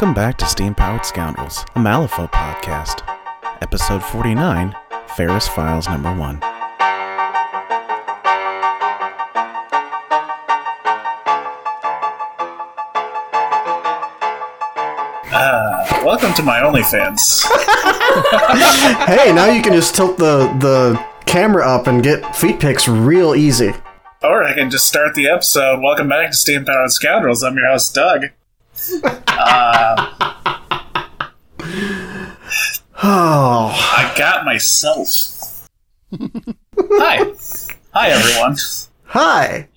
Welcome back to Steam Powered Scoundrels, a Malifaux podcast. Episode 49 Ferris Files Number 1. Uh, welcome to my OnlyFans. hey, now you can just tilt the the camera up and get feet pics real easy. Or I can just start the episode. Welcome back to Steam Powered Scoundrels. I'm your host, Doug. Uh, Oh, I got myself. Hi. Hi, everyone. hi.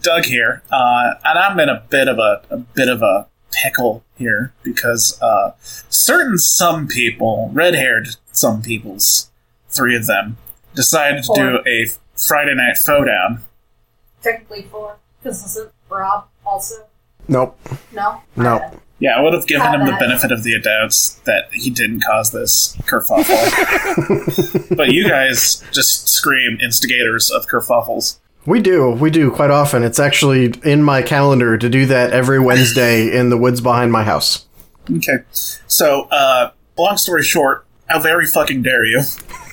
Doug here, uh, and I'm in a bit of a, a bit of a pickle here because uh, certain some people, red-haired some peoples, three of them, decided to do a Friday night down. Technically four, because isn't Rob also? Nope. No? No. Okay. Yeah, I would have given him the benefit of the doubts that he didn't cause this kerfuffle. but you guys just scream instigators of kerfuffles. We do. We do quite often. It's actually in my calendar to do that every Wednesday in the woods behind my house. Okay. So, uh, long story short, how very fucking dare you?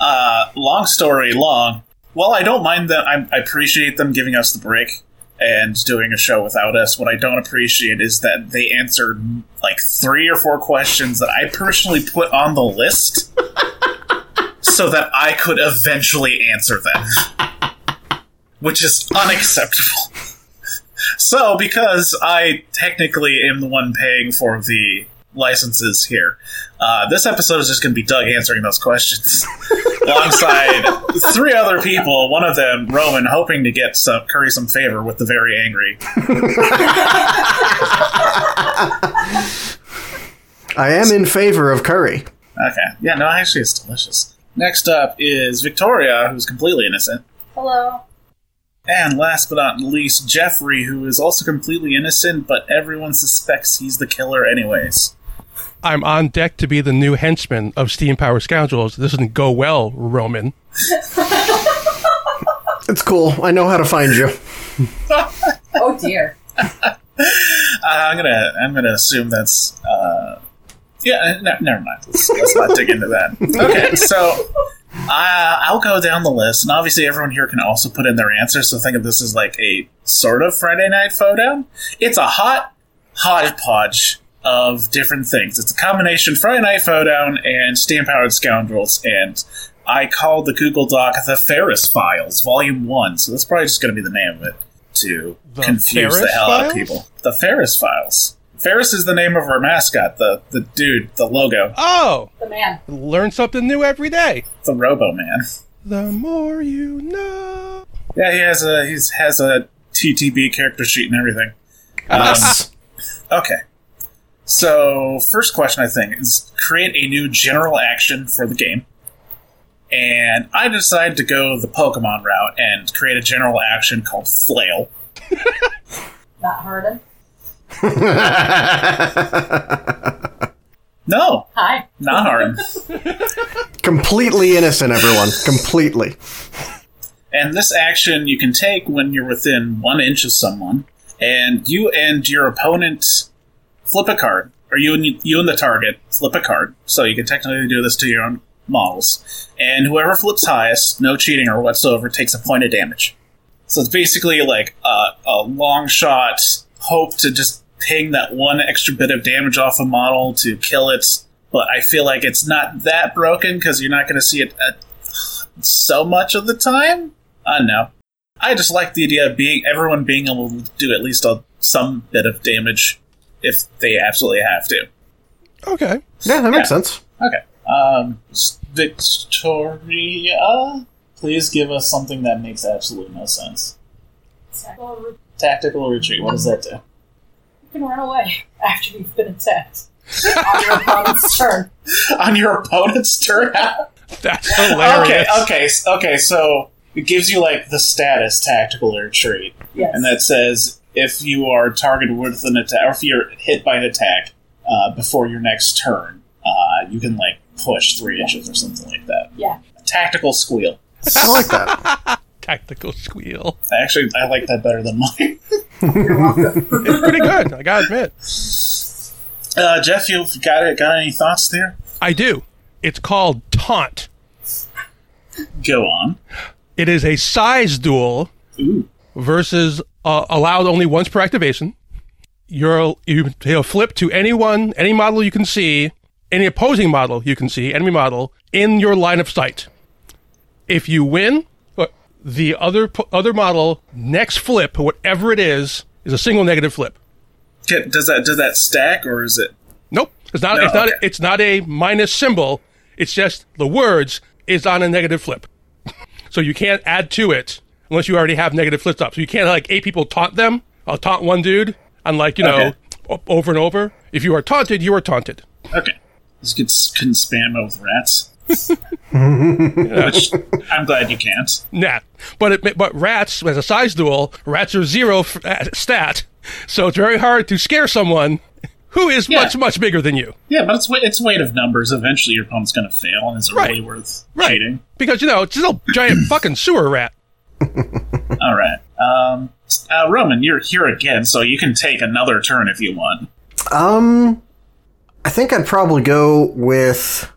uh, long story long. Well, I don't mind that. I, I appreciate them giving us the break and doing a show without us. What I don't appreciate is that they answered like three or four questions that I personally put on the list so that I could eventually answer them, which is unacceptable. So, because I technically am the one paying for the licenses here, uh, this episode is just going to be Doug answering those questions alongside three other people. One of them, Roman, hoping to get some curry some favor with the very angry. I am in favor of curry. Okay, yeah, no, actually, it's delicious. Next up is Victoria, who's completely innocent. Hello. And last but not least, Jeffrey, who is also completely innocent, but everyone suspects he's the killer anyways. I'm on deck to be the new henchman of Steam Power Scoundrels. This doesn't go well, Roman. It's cool. I know how to find you. Oh dear. Uh, I'm gonna I'm gonna assume that's uh, yeah. No, never mind. Let's, let's not dig into that. Okay, so uh, I'll go down the list, and obviously everyone here can also put in their answers. So think of this as like a sort of Friday night photo. It's a hot hodgepodge of different things. It's a combination Friday night down and Steam Powered Scoundrels, and I called the Google Doc the Ferris Files, Volume One. So that's probably just going to be the name of it to The confuse the Ferris hell out of people. The Ferris Files. Ferris is the name of our mascot, the the dude, the logo, Oh, The man. learn something new every day. the Robo Man. The more you know. Yeah, he has a he's has a TTB character sheet and everything. Yes. Um, okay. So, first question I think is create a new general action for the game. And I decided to go the Pokemon route and create a general action called Flail. Not Harden. No, Hi. not hard. Completely innocent, everyone. Completely. And this action you can take when you're within one inch of someone, and you and your opponent flip a card, or you and you and the target flip a card. So you can technically do this to your own models, and whoever flips highest, no cheating or whatsoever, takes a point of damage. So it's basically like a, a long shot hope to just ping that one extra bit of damage off a model to kill it. But I feel like it's not that broken because you're not going to see it so much of the time. I don't know. I just like the idea of being everyone being able to do at least a, some bit of damage if they absolutely have to. Okay. Yeah, that makes Yeah. sense. Okay. Um, Victoria, please give us something that makes absolutely no sense. Well, you Tactical retreat. What does that do? You can run away after you've been attacked. On your opponent's turn. On your opponent's turn. That's okay. hilarious. Okay. s- Okay. So it gives you like the status tactical retreat. Yes. and that says if you are targeted with an attack, or if you're hit by an attack uh, before your next turn, uh, you can like push three inches or something like that. yeah. A tactical squeal. I like that. Tactical squeal. Actually, I like that better than mine. It's pretty good, I gotta admit. Uh, Jeff, you've got it? Got any thoughts there? I do. It's called Taunt. Go on. It is a size duel Ooh. versus uh, allowed only once per activation. You're you he'll flip to anyone, any model you can see, any opposing model you can see, enemy model in your line of sight. If you win, uh, the other other model next flip, whatever it is, is a single negative flip. Does that does that stack or is it? Nope, it's not. No, it's not. okay. It's not a minus symbol. It's just the words is on a negative flip. so you can't add to it unless you already have negative flips up. So you can't like eight people taunt them. I'll taunt one dude, and like you know, Okay. over and over. If you are taunted, you are taunted. Okay. Just could, couldn't spam it with rats. Which I'm glad you can't. Nah, but it, but rats as a size duel, rats are zero f- uh, stat, so it's very hard to scare someone who is Yeah. much much bigger than you. Yeah, but it's it's weight of numbers. Eventually, your opponent's going to fail, and is it Right. really worth Right. cheating? Because you know it's just a giant fucking sewer rat. All right. Um, uh, Roman, you're here again, so you can take another turn if you want. Um, I think I'd probably go with.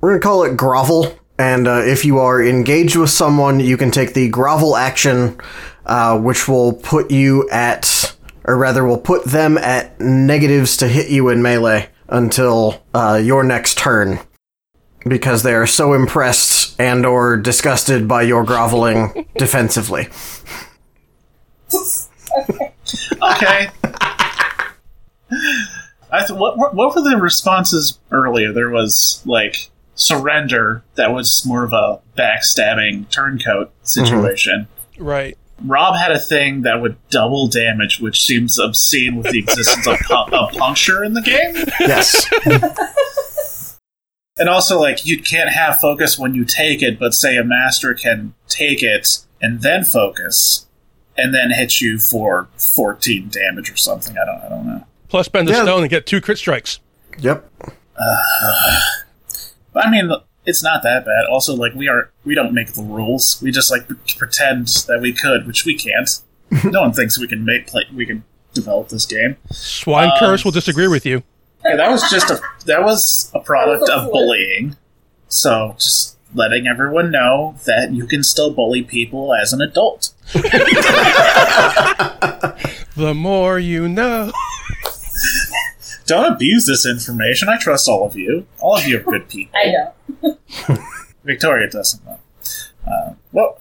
We're gonna call it grovel, and uh, if you are engaged with someone, you can take the grovel action, uh, which will put you at, or rather, will put them at negatives to hit you in melee until uh, your next turn, because they are so impressed and or disgusted by your groveling defensively. Okay. I th- what, what what were the responses earlier? There was like surrender. That was more of a backstabbing turncoat mm-hmm. situation. Right. Rob had a thing that would double damage, which seems obscene with the existence of, pu- of puncture in the game. Yes. And also, like, you can't have focus when you take it, but say a master can take it and then focus, and then hit you for 14 damage or something. I don't, I don't know. Plus bend the Yeah. stone and get two crit strikes. yep. But I mean, it's not that bad. Also, like, we are we don't make the rules. We just like pretend that we could, which we can't. no one thinks we can make play. We can develop this game. Swine Um, curse will disagree with you. Yeah, that was just a that was a product was a of bullying. So just letting everyone know that you can still bully people as an adult. The more you know. Don't abuse this information. I trust all of you. All of you are good people. I know. Victoria doesn't though. Uh, what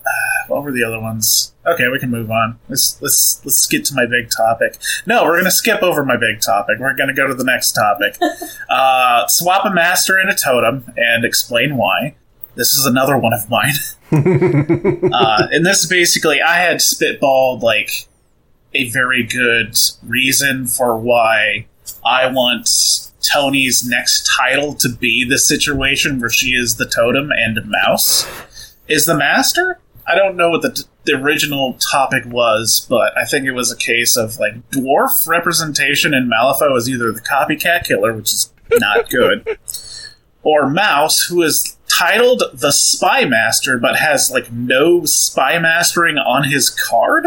what were the other ones? Okay, we can move on. Let's let's let's get to my big topic. No, we're gonna skip over my big topic. We're gonna go to the next topic. uh, swap a master and a totem and explain why. This is another one of mine. uh, and this basically I had spitballed like a very good reason for why I want Toni's next title to be the situation where she is the totem and mouse is the master. I don't know what the, the original topic was, but I think it was a case of like dwarf representation in Malifaux is either the copycat killer, which is not good, or mouse, who is titled the spy master but has like no spy mastering on his card.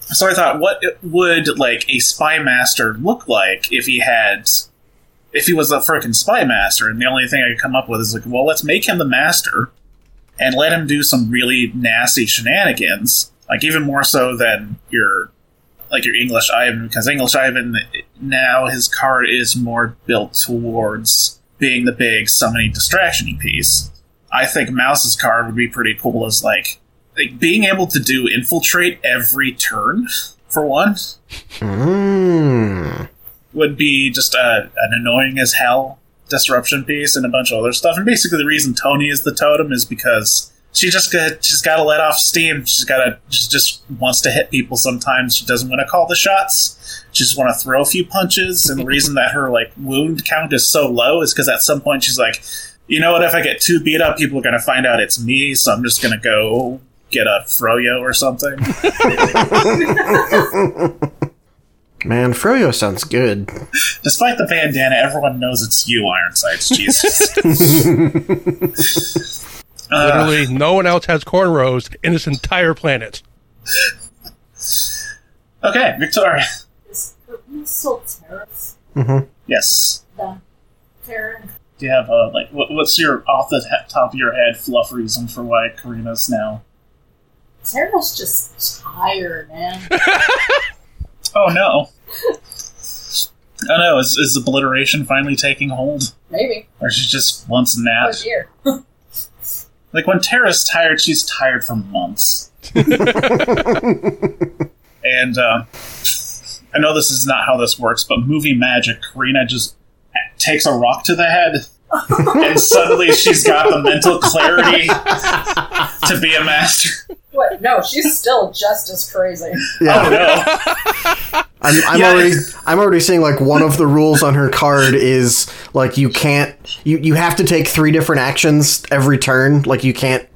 So I thought, what would like a spy master look like if he had, if he was a freaking spy master? And the only thing I could come up with is like, well, let's make him the master, and let him do some really nasty shenanigans, like even more so than your, like your English Ivan, because English Ivan now his card is more built towards being the big summoning distraction piece. I think Mouse's card would be pretty cool as like like being able to do infiltrate every turn for one Mm. would be just a, an annoying as hell disruption piece and a bunch of other stuff. And basically, the reason Toni is the totem is because she just got she's got to let off steam. She's got to she just wants to hit people. Sometimes she doesn't want to call the shots. She just want to throw a few punches. And the reason that her like wound count is so low is because at some point she's like, you know what? If I get too beat up, people are going to find out it's me. So I'm just going to go get a froyo or something. Man, Froyo sounds good. Despite the bandana, everyone knows it's you, Ironsides. Jesus. Literally, no one else has cornrows in this entire planet. Okay, Victoria. Is Karina still Terrace? Yes. The Terra? Do you have uh, like what, what's your off the top of your head fluff reason for why Karina's now? Terra's just tired, man. Oh no. Oh no, is, is obliteration finally taking hold? Maybe. Or she just wants a Oh dear. Like when Tara's tired, she's tired for months. and uh, I know this is not how this works, but movie magic, Karina just takes a rock to the head, and suddenly she's got the mental clarity to be a master. What? No, she's still just as crazy. Yeah. Oh no! I'm, I'm Yeah. already I'm already seeing like one of the rules on her card is like you can't you you have to take three different actions every turn. Like you can't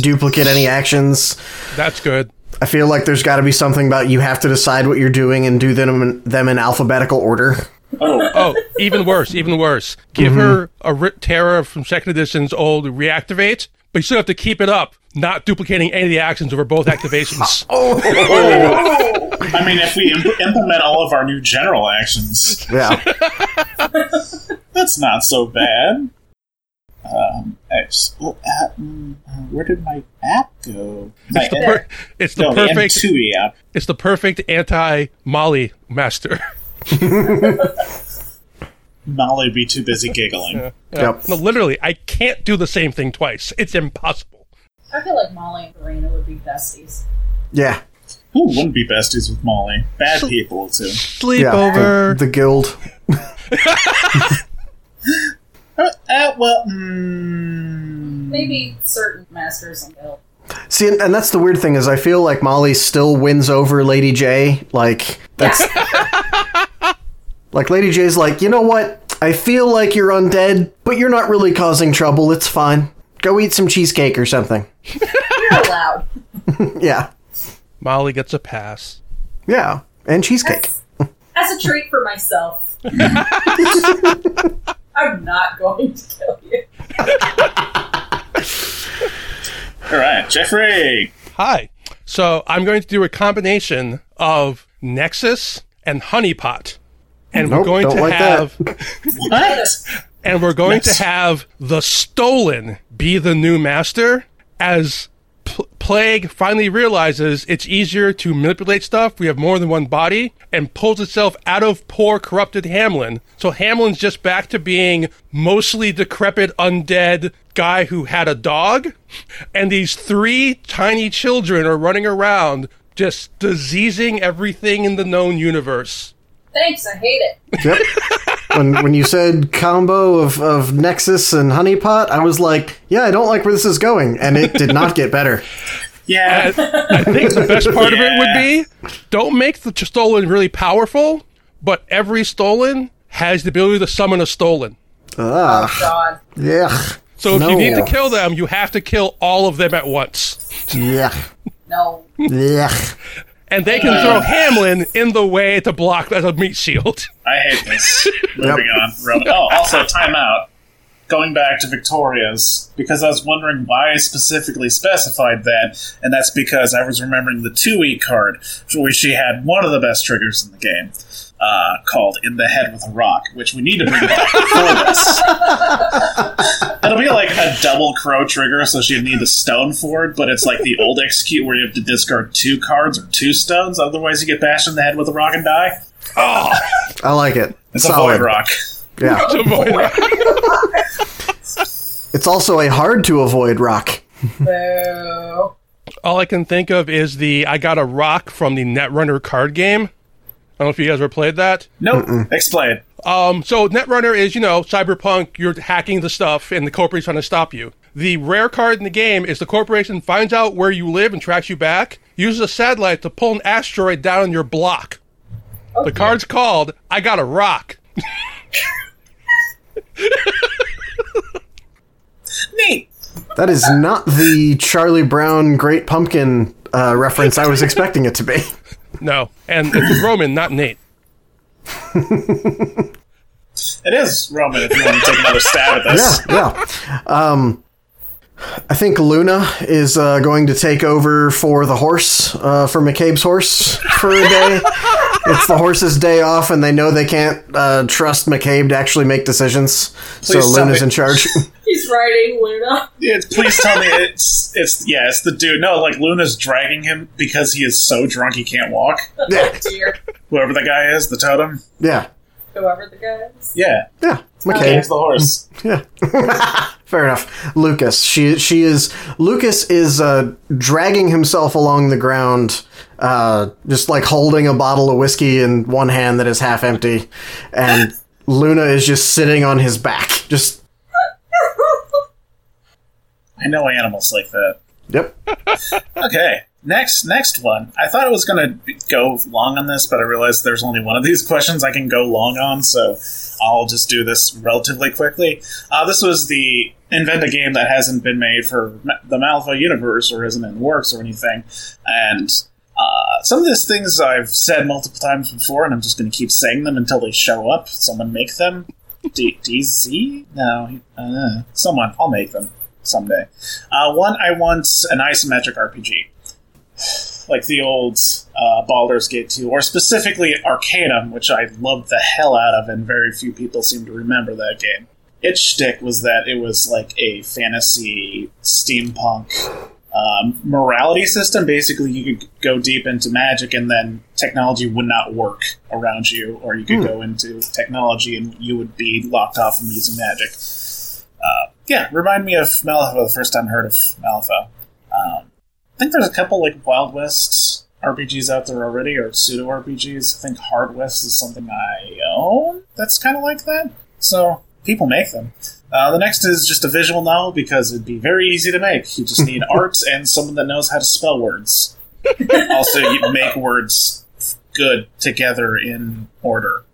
duplicate any actions. That's good. I feel like there's got to be something about you have to decide what you're doing and do them in, them in alphabetical order. Oh, Oh, even worse, even worse. Give mm-hmm. her a ri Terror from second edition's old reactivate, but you still have to keep it up, not duplicating any of the actions over both activations. Oh. I mean, if we imp- implement all of our new general actions, Yeah. that's not so bad. Um, X, well, uh, mm, where did my app go? My It's the, N- per- it's the no, perfect. M2E app. It's the perfect anti Molly master. Molly would be too busy giggling. Yep. No, literally, I can't do the same thing twice. It's impossible. I feel like Molly and Karina would be besties. Yeah. Who wouldn't be besties with Molly? Bad people too. Yeah. Sleepover. The, the guild. Uh, uh, well, mm, Maybe certain masters and guild. See, and and that's the weird thing is I feel like Molly still wins over Lady J. Like that's like Lady J's like, you know what? I feel like you're undead, but you're not really causing trouble. It's fine. Go eat some cheesecake or something. You're allowed. Yeah. Molly gets a pass. Yeah. And cheesecake. As a treat for myself. I'm not going to kill you. all right, Jeffrey. Hi. So I'm going to do a combination of Nexus and Honeypot. And we're going don't to like have What? and we're going Yes. to have the stolen be the new master as Plague finally realizes it's easier to manipulate stuff. We have more than one body and pulls itself out of poor corrupted Hamelin. So Hamelin's just back to being mostly decrepit undead guy who had a dog. And these three tiny children are running around just diseasing everything in the known universe Thanks, I hate it. Yep. when when you said combo of, of Nexus and Honeypot, I was like, yeah, I don't like where this is going. And it did not get better. Yeah. I think the best part of it would be don't make the stolen really powerful, but every stolen has the ability to summon a stolen. Ah, God. yeah. So if No. you need to kill them, you have to kill all of them at once. Yeah. No. Yeah. And they can uh, throw Hamelin in the way to block as a meat shield. I hate this. Moving on. Roman. Oh, also, timeout. Going back to Victoria's, because I was wondering why I specifically specified that, and that's because I was remembering the 2E card, where she had one of the best triggers in the game, uh, called In the Head with a Rock, which we need to bring back for this. It'll be like a double crow trigger, so she'd need the stone for it, but it's like the old execute where you have to discard two cards or two stones, otherwise you get bashed in the head with a rock and die. Oh, I like it. It's Solid. a void rock. Yeah. It's also a hard to avoid rock. All I can think of is the I got a rock from the Netrunner card game. I don't know if you guys ever played that. Nope. Explain. Um, so Netrunner is, you know, cyberpunk, you're hacking the stuff and the corporation's trying to stop you. The rare card in the game is the corporation finds out where you live and tracks you back, uses a satellite to pull an asteroid down on your block. The card's called I Got a Rock. Neat. That is not the Charlie Brown Great Pumpkin uh, reference I was expecting it to be. No, and it's Roman, not Nate. It is Roman if you want to take another stab at this. yeah. Um, I think Luna is uh, going to take over for the horse, uh, for McCabe's horse for a day. it's the horse's day off, and they know they can't uh, trust McCabe to actually make decisions. so Please tell Luna's me- in charge. He's riding Luna. Yeah, please tell me it's it's yeah, it's the dude. No, like Luna's dragging him because he is so drunk he can't walk. yeah, Dear. Whoever the guy is, the totem. yeah, Whoever the guy is. Yeah, yeah. McCabe's McCabe. the horse. Yeah. Fair enough. Lucas. She she is Lucas is uh, dragging himself along the ground, uh, just like holding a bottle of whiskey in one hand that is half empty, and Luna is just sitting on his back. Just I know animals like that. yep. Okay, next next one. I thought it was gonna go long on this, but I realized there's only one of these questions I can go long on, so I'll just do this relatively quickly. Uh, this was the invent a game that hasn't been made for the Malifaux universe or isn't in works or anything, and. Uh, some of these things I've said multiple times before, and I'm just going to keep saying them until they show up. Someone make them. D- DZ? No, uh, someone. I'll make them someday. Uh, one, I want an isometric RPG like the old uh, Baldur's Gate 2, or specifically Arcanum, which I loved the hell out of, and very few people seem to remember that game. Its shtick was that it was like a fantasy steampunk um, morality system. Basically, you could go deep into magic, and then technology would not work around you, or you could go into technology and you would be locked off from using magic. Uh, yeah, remind me of Malifaux the first time I heard of Malifaux. Um, I think there's a couple like Wild West RPGs out there already, or pseudo RPGs. I think Hard West is something I own. That's kind of like that. So people make them. Uh, the next is just a visual novel because it'd be very easy to make. You just need art and someone that knows how to spell words. also, you make words good together in order.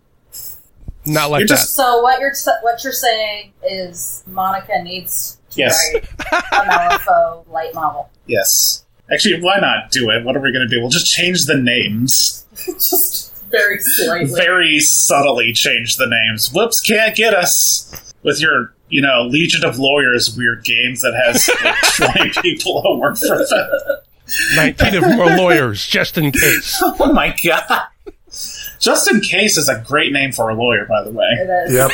Not like You're that. just- So what you're what you're saying is Monica needs to Yes. write a Malifaux light novel. Yes. Actually, why not do it? What are we going to do? We'll just change the names. Just very slightly. very subtly change the names. Whoops, can't get us with your, you know, Legion of Lawyers Wyrd Games that has like, 20 people who work for them. 19 of them are lawyers, just in case. Oh my god. Just in case is a great name for a lawyer, by the way. It is. Yep.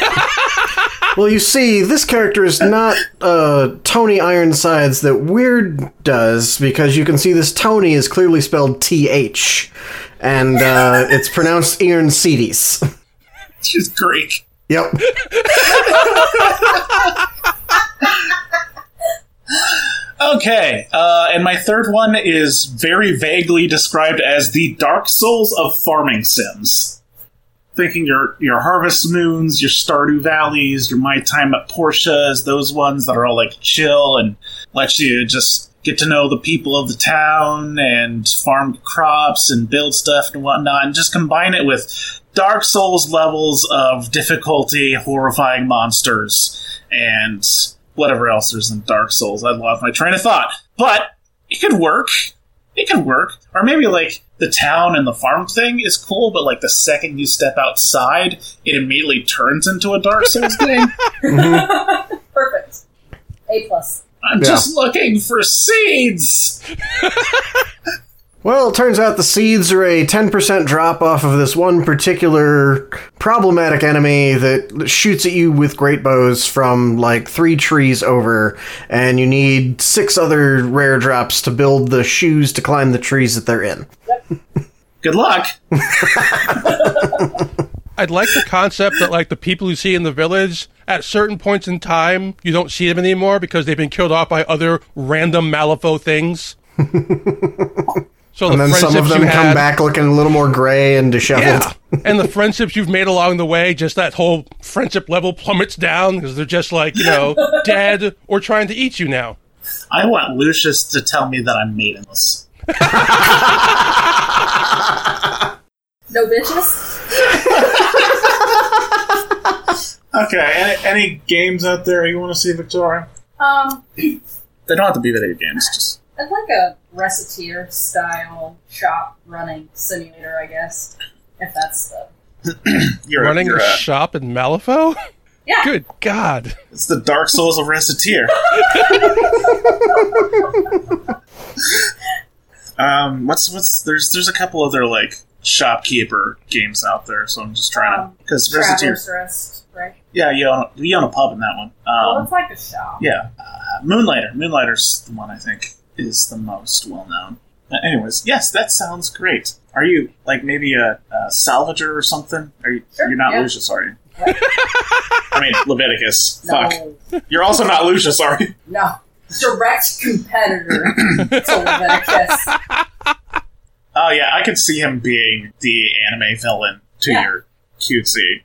well, you see, this character is not uh, Toni Ironsides that Wyrd does because you can see this Tony is clearly spelled T H, and uh, it's pronounced Iron Cedes. She's Greek. Yep. Okay, uh, and my third one is very vaguely described as the Dark Souls of farming sims. Thinking your your Harvest Moons, your Stardew Valleys, your My Time at Portia's, those ones that are all like chill and let you just get to know the people of the town and farm crops and build stuff and whatnot, and just combine it with Dark Souls levels of difficulty, horrifying monsters, and whatever else there's in Dark Souls. I lost my train of thought. But it could work. It could work. Or maybe like the town and the farm thing is cool, but like the second you step outside, it immediately turns into a Dark Souls game. Perfect. A plus. I'm Yeah. just looking for seeds. Well, it turns out the seeds are a 10% drop off of this one particular problematic enemy that shoots at you with great bows from like three trees over, and you need six other rare drops to build the shoes to climb the trees that they're in. Good luck. I'd like the concept that like the people you see in the village at certain points in time you don't see them anymore because they've been killed off by other random Malifaux things. so the And then some of them you come had, back looking a little more gray and disheveled. yeah, and the friendships you've made along the way, just that whole friendship level plummets down because they're just like you know dead or trying to eat you now. I want Lucius to tell me that I'm maidenless. No bitches. Okay, any, any games out there you want to see, Victoria? Um, They don't have to be video games, just I'd like a Recettear style shop running simulator, I guess. If that's the you're Running you're a shop in Malifaux. Yeah. Good God. It's the Dark Souls of Recettear. um, what's what's there's there's a couple other like shopkeeper games out there, so I'm just trying Um, to because Recettear. Rest, right? Yeah, you own you own a pub in that one. well, Um, it's like a shop. yeah, uh, Moonlighter. Moonlighter's the one I think is the most well known. Uh, anyways, yes, that sounds great. Are you like maybe a, a salvager or something? Are you? Sure, you're not yeah. Lucius, are you? I mean Leviticus. No, Fuck. You're also not Lucius, are you? no. Direct competitor to Leviticus. Oh yeah, I could see him being the anime villain to Yeah. your cutesy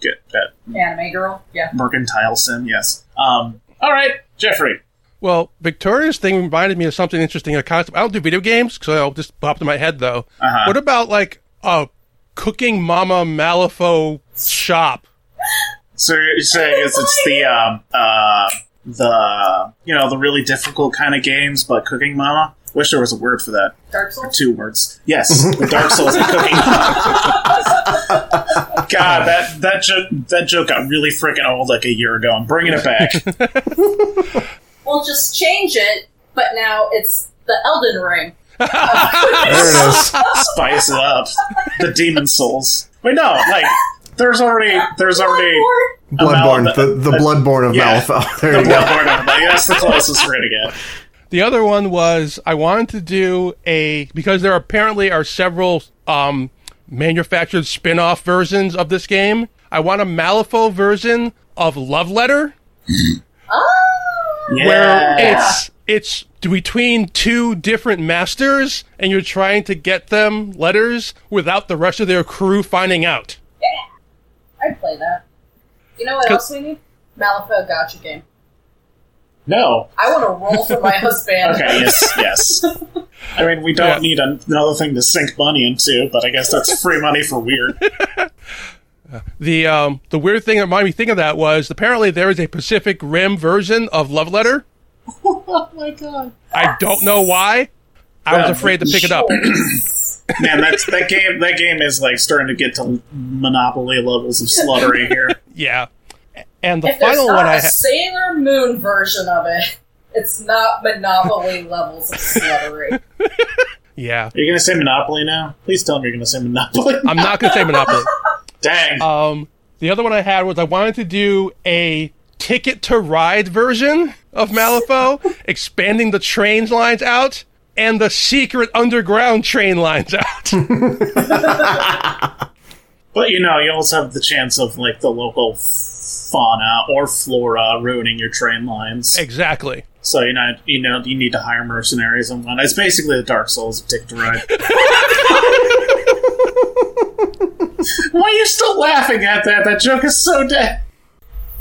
get that Anime girl. Yeah. mercantile sim. Yes. Um. All right, Jeffrey. Well, Victoria's thing reminded me of something interesting. A concept. I don't do video games, so it just popped in my head though. Uh-huh. What about like a cooking Mama Malifaux shop? So you're saying it's, it's the um uh the you know the really difficult kind of games, but Cooking Mama. Wish there was a word for that. Dark Souls. Two words. Yes, the Dark Souls and Cooking Mama. God, that that joke that joke got really freaking old like a year ago. I'm bringing it back. We'll just change it, but now it's the Elden Ring. There it is. Spice it up. The Demon Souls. Wait, no, like there's already there's already Bloodborne, Mal- the, the Bloodborne of Yeah. Malifaux. There the you go. Bloodborne. of- Like, that's the closest we're gonna get. The other one was I wanted to do a because there apparently are several um, manufactured spin-off versions of this game. I want a Malifaux version of Love Letter Oh! Yeah. where it's it's between two different masters and you're trying to get them letters without the rest of their crew finding out. Yeah, I'd play that. You know what else we need? Malifaux gacha game. no. I want to roll for my husband. Okay, yes, yes. I mean, we don't Yeah. need another thing to sink money into, but I guess that's free money for Wyrd. The um the weird thing that made me think of that was apparently there is a Pacific Rim version of Love Letter. oh my god. I don't know why. I was afraid to pick it up. Man, that's that game that game is like starting to get to monopoly levels of sluttery here. Yeah. And the If final not one I ha- Sailor Moon version of it, it's not Monopoly levels of sluttery. Yeah. Are you gonna say Monopoly now? Please tell me you're gonna say Monopoly. I'm not going to say Monopoly. Dang. Um, the other one I had was I wanted to do a Ticket to Ride version of Malifaux, expanding the train lines out and the secret underground train lines out. But you know, you also have the chance of like the local fauna or flora ruining your train lines. exactly. So you know, you know, you need to hire mercenaries and one. It's basically the Dark Souls of Ticket to Ride. Why are you still laughing at that? That joke is so dead.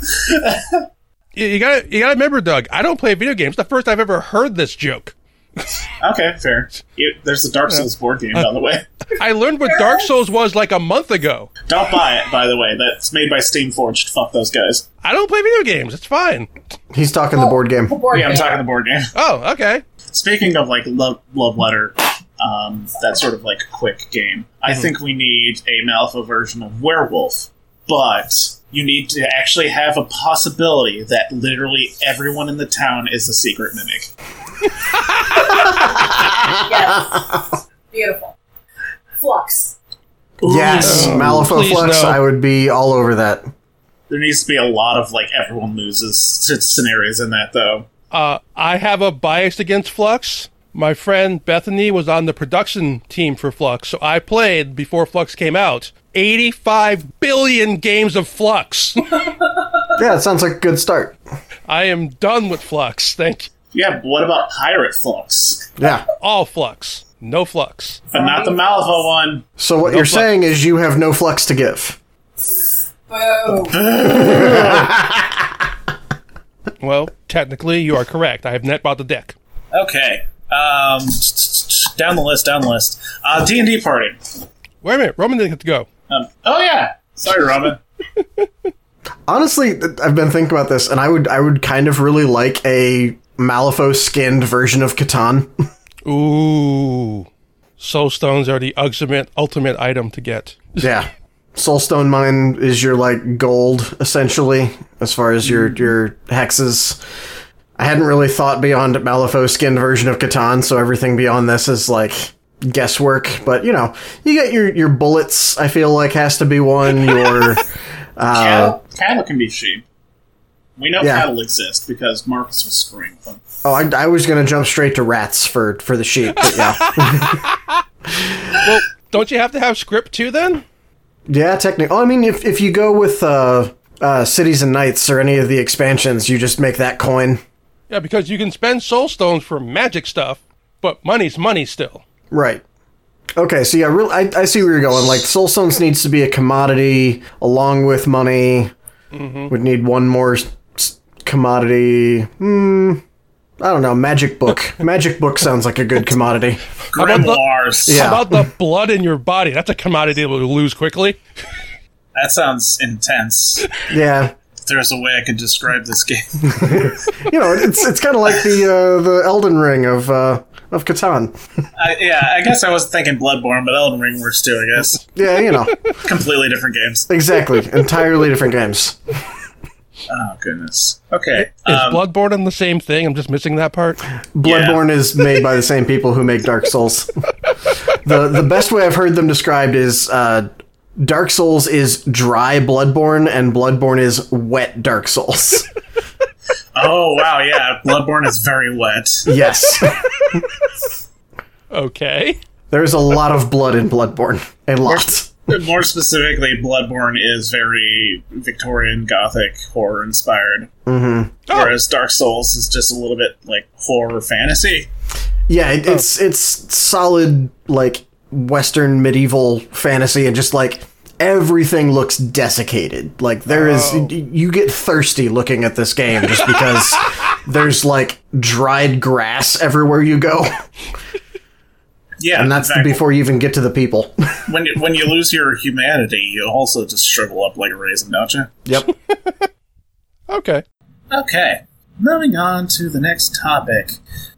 You, you gotta, you gotta remember, Doug. I don't play video games. The first I've ever heard this joke. Okay, fair. You, there's the Dark Souls board game, by the way. I learned what Dark Souls was like a month ago. Don't buy it, by the way. That's made by Steamforged. Fuck those guys. I don't play video games. It's fine. He's talking the board game. Board Yeah, I'm talking the board game. Oh, okay. Speaking of like love, love letter, um, that sort of like quick game. I think we need a Malifaux version of Werewolf, but you need to actually have a possibility that literally everyone in the town is a secret mimic. Yes. Beautiful. Fluxx. Yes, Malifaux Fluxx. no. I would be all over that. There needs to be a lot of like everyone loses scenarios in that though. Uh, I have a bias against Fluxx. My friend Bethany was on the production team for Fluxx, so I played before Fluxx came out. 85 billion games of Fluxx. Yeah, it sounds like a good start. I am done with Fluxx. Thank you. Yeah, what about Pirate Fluxx? Yeah. All Fluxx. No Fluxx. But not the Malifaux one. So what you're Fluxx. saying is you have no flux to give. Boom. Well, technically, you are correct. I have net bought the deck. Okay. Um, down the list, down the list. Uh, D&D party. Wait a minute. Roman didn't get to go. Um, oh yeah. Sorry, Roman. Honestly, I've been thinking about this, and I would I would kind of really like a Malifaux skinned version of Catan. Ooh. Soul stones are the ultimate ultimate item to get. yeah. Soulstone mine is your like gold essentially, as far as your your hexes. I hadn't really thought beyond Malifaux skinned version of Catan, so everything beyond this is like guesswork. But you know, you get your your bullets. I feel like has to be one. Your uh, cattle, cattle can be sheep. We know Yeah. cattle exist because Marcus was screwing them. oh, I, I was gonna jump straight to rats for for the sheep, but yeah, Well, don't you have to have script too then? yeah. Technically, oh, I mean, if if you go with uh, uh, cities and knights or any of the expansions, you just make that coin. Yeah, because you can spend soul stones for magic stuff, but money's money still. Right. Okay, so yeah, real, I, I see where you're going. Like, Soul Stones needs to be a commodity along with money. Would need one more s- s- commodity. Hmm. I don't know. Magic book. Magic book sounds like a good commodity. about the- Yeah. How about the blood in your body? That's a commodity that will lose quickly. That sounds intense. Yeah. If there's a way I could describe this game. You know, it's it's kind of like the uh, the Elden Ring of uh, of Catan. I, yeah, I guess I was thinking Bloodborne, but Elden Ring works too, I guess. Yeah, you know, Completely different games. exactly. Entirely different games. Oh, goodness. Okay. Is Um, Bloodborne the same thing? I'm just missing that part. Bloodborne is made by the same people who make Dark Souls. the The best way I've heard them described is uh, Dark Souls is dry Bloodborne, and Bloodborne is wet Dark Souls. oh, wow, yeah. Bloodborne is very wet. yes, Okay. there's a lot of blood in Bloodborne. A lot. More specifically, Bloodborne is very Victorian Gothic horror inspired. Mm-hmm. Whereas Dark Souls is just a little bit like horror fantasy. Yeah, it, it's it's solid like Western medieval fantasy, and just like everything looks desiccated. Like there is, Oh. y- you get thirsty looking at this game just because there's like dried grass everywhere you go, Yeah, and that's in fact, before you even get to the people. when you, when you lose your humanity, you also just shrivel up like a raisin, don't you? yep. Okay. Okay, moving on to the next topic.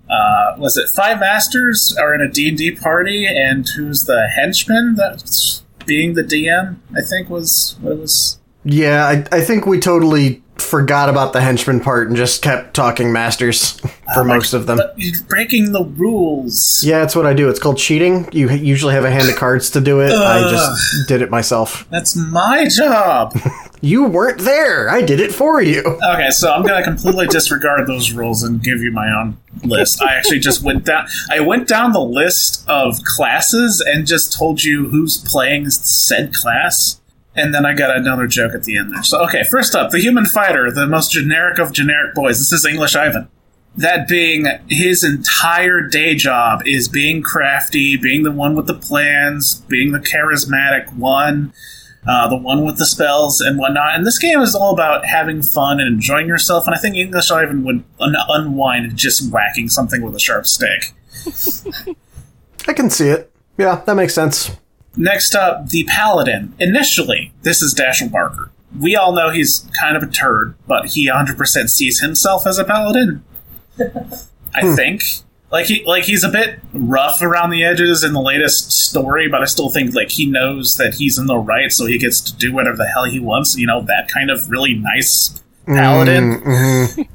Uh, was it five masters are in a D&D party, and who's the henchman that's being the DM? I think was what it was. Yeah, I, I think we totally forgot about the henchman part and just kept talking masters for most of them. You're breaking the rules. Yeah, that's what I do. It's called cheating. You usually have a hand of cards to do it. I just did it myself. That's my job. You weren't there. I did it for you. Okay, so I'm gonna completely disregard those rules and give you my own list. I actually just went down. I went down the list of classes and just told you who's playing said class, and then I got another joke at the end there. So okay, first up, the human fighter, the most generic of generic boys. This is English Ivan. That being his entire day job is being crafty, being the one with the plans, being the charismatic one uh, the one with the spells and whatnot. And this game is all about having fun and enjoying yourself. And I think English Ivan would un- unwind just whacking something with a sharp stick. I can see it. Yeah, that makes sense. Next up, the Paladin. Initially, this is Dashiell Barker. We all know he's kind of a turd, but he 100% sees himself as a paladin. I hmm. think. Like he like he's a bit rough around the edges in the latest story, but I still think like he knows that he's in the right, so he gets to do whatever the hell he wants. You know that kind of really nice paladin.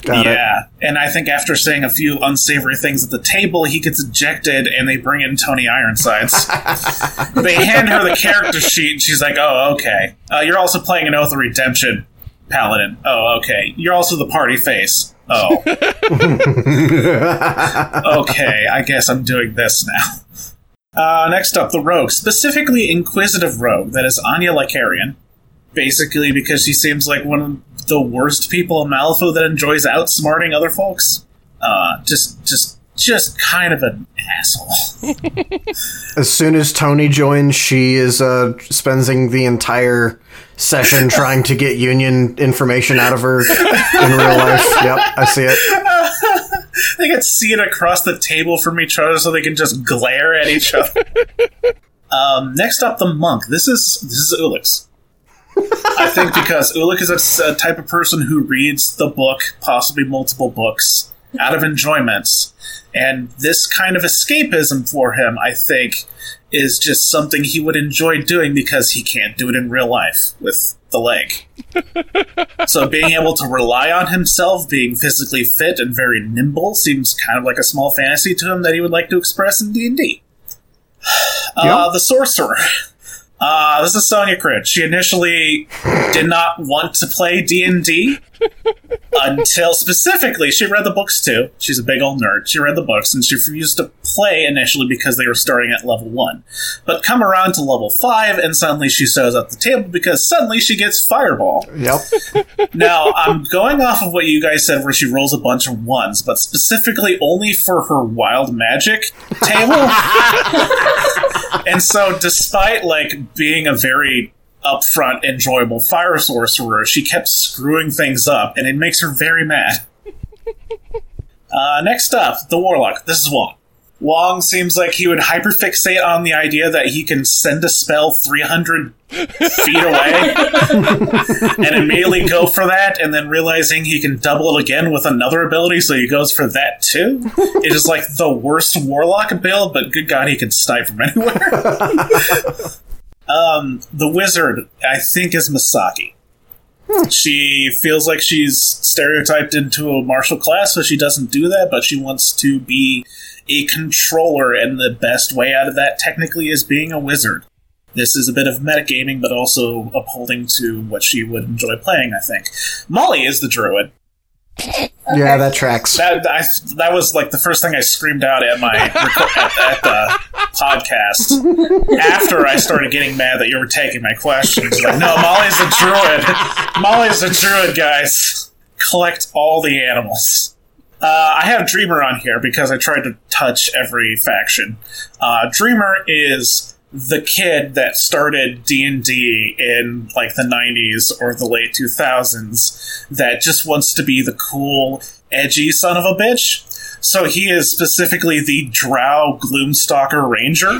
Got it. yeah, and I think after saying a few unsavory things at the table, he gets ejected, and they bring in Toni Ironsides. they hand her the character sheet, and she's like, "Oh, okay. Uh, you're also playing an Oath of Redemption paladin. Oh, okay. You're also the party face. Oh, okay. I guess I'm doing this now." Uh, next up, the rogue, specifically Inquisitive Rogue, that is Anya Lycarayen. Basically, because she seems like one of the worst people in Malifaux that enjoys outsmarting other folks. Uh, just, just, just kind of an asshole. As soon as Toni joins, she is uh, spending the entire session trying to get Union information out of her in real life. Yep, I see it. they get seated across the table from each other so they can just glare at each other. um, next up, the monk. This is this is Ulix. I think because Ulix is a type of person who reads the book, possibly multiple books, out of enjoyment. And this kind of escapism for him, I think, is just something he would enjoy doing because he can't do it in real life with the leg. so being able to rely on himself, being physically fit and very nimble, seems kind of like a small fantasy to him that he would like to express in D and D. Uh, the sorcerer. Uh, this is Sonnia Criid. She initially did not want to play D and D until specifically she read the books too. She's a big old nerd. She read the books and she refused to play initially because they were starting at level one. But come around to level five and suddenly she shows up the table because suddenly she gets fireball. Yep. Now I'm going off of what you guys said where she rolls a bunch of ones, but specifically only for her wild magic table. and so despite like being a very upfront, enjoyable fire sorcerer, she kept screwing things up, and it makes her very mad. uh, next up, the warlock. This is Wong. Wong seems like he would hyperfixate on the idea that he can send a spell 300 feet away and immediately go for that, and then realizing he can double it again with another ability, so he goes for that too. It is like the worst warlock build, but good god, he can snipe from anywhere. Um, the wizard, I think, is Misaki. She feels like she's stereotyped into a martial class, so she doesn't do that, but she wants to be a controller, and the best way out of that technically is being a wizard. This is a bit of metagaming, but also upholding to what she would enjoy playing, I think. Molly is the druid. Yeah, that tracks. That I, that was like the first thing I screamed out at my at, at the podcast after I started getting mad that you were taking my questions. Like, no, Molly's a druid. Molly's a druid, guys. Collect all the animals. Uh, I have Dreamer on here because I tried to touch every faction. Uh, Dreamer is the kid that started D&D in like the 90s or the late 2000s that just wants to be the cool edgy son of a bitch. So he is specifically the drow gloomstalker ranger.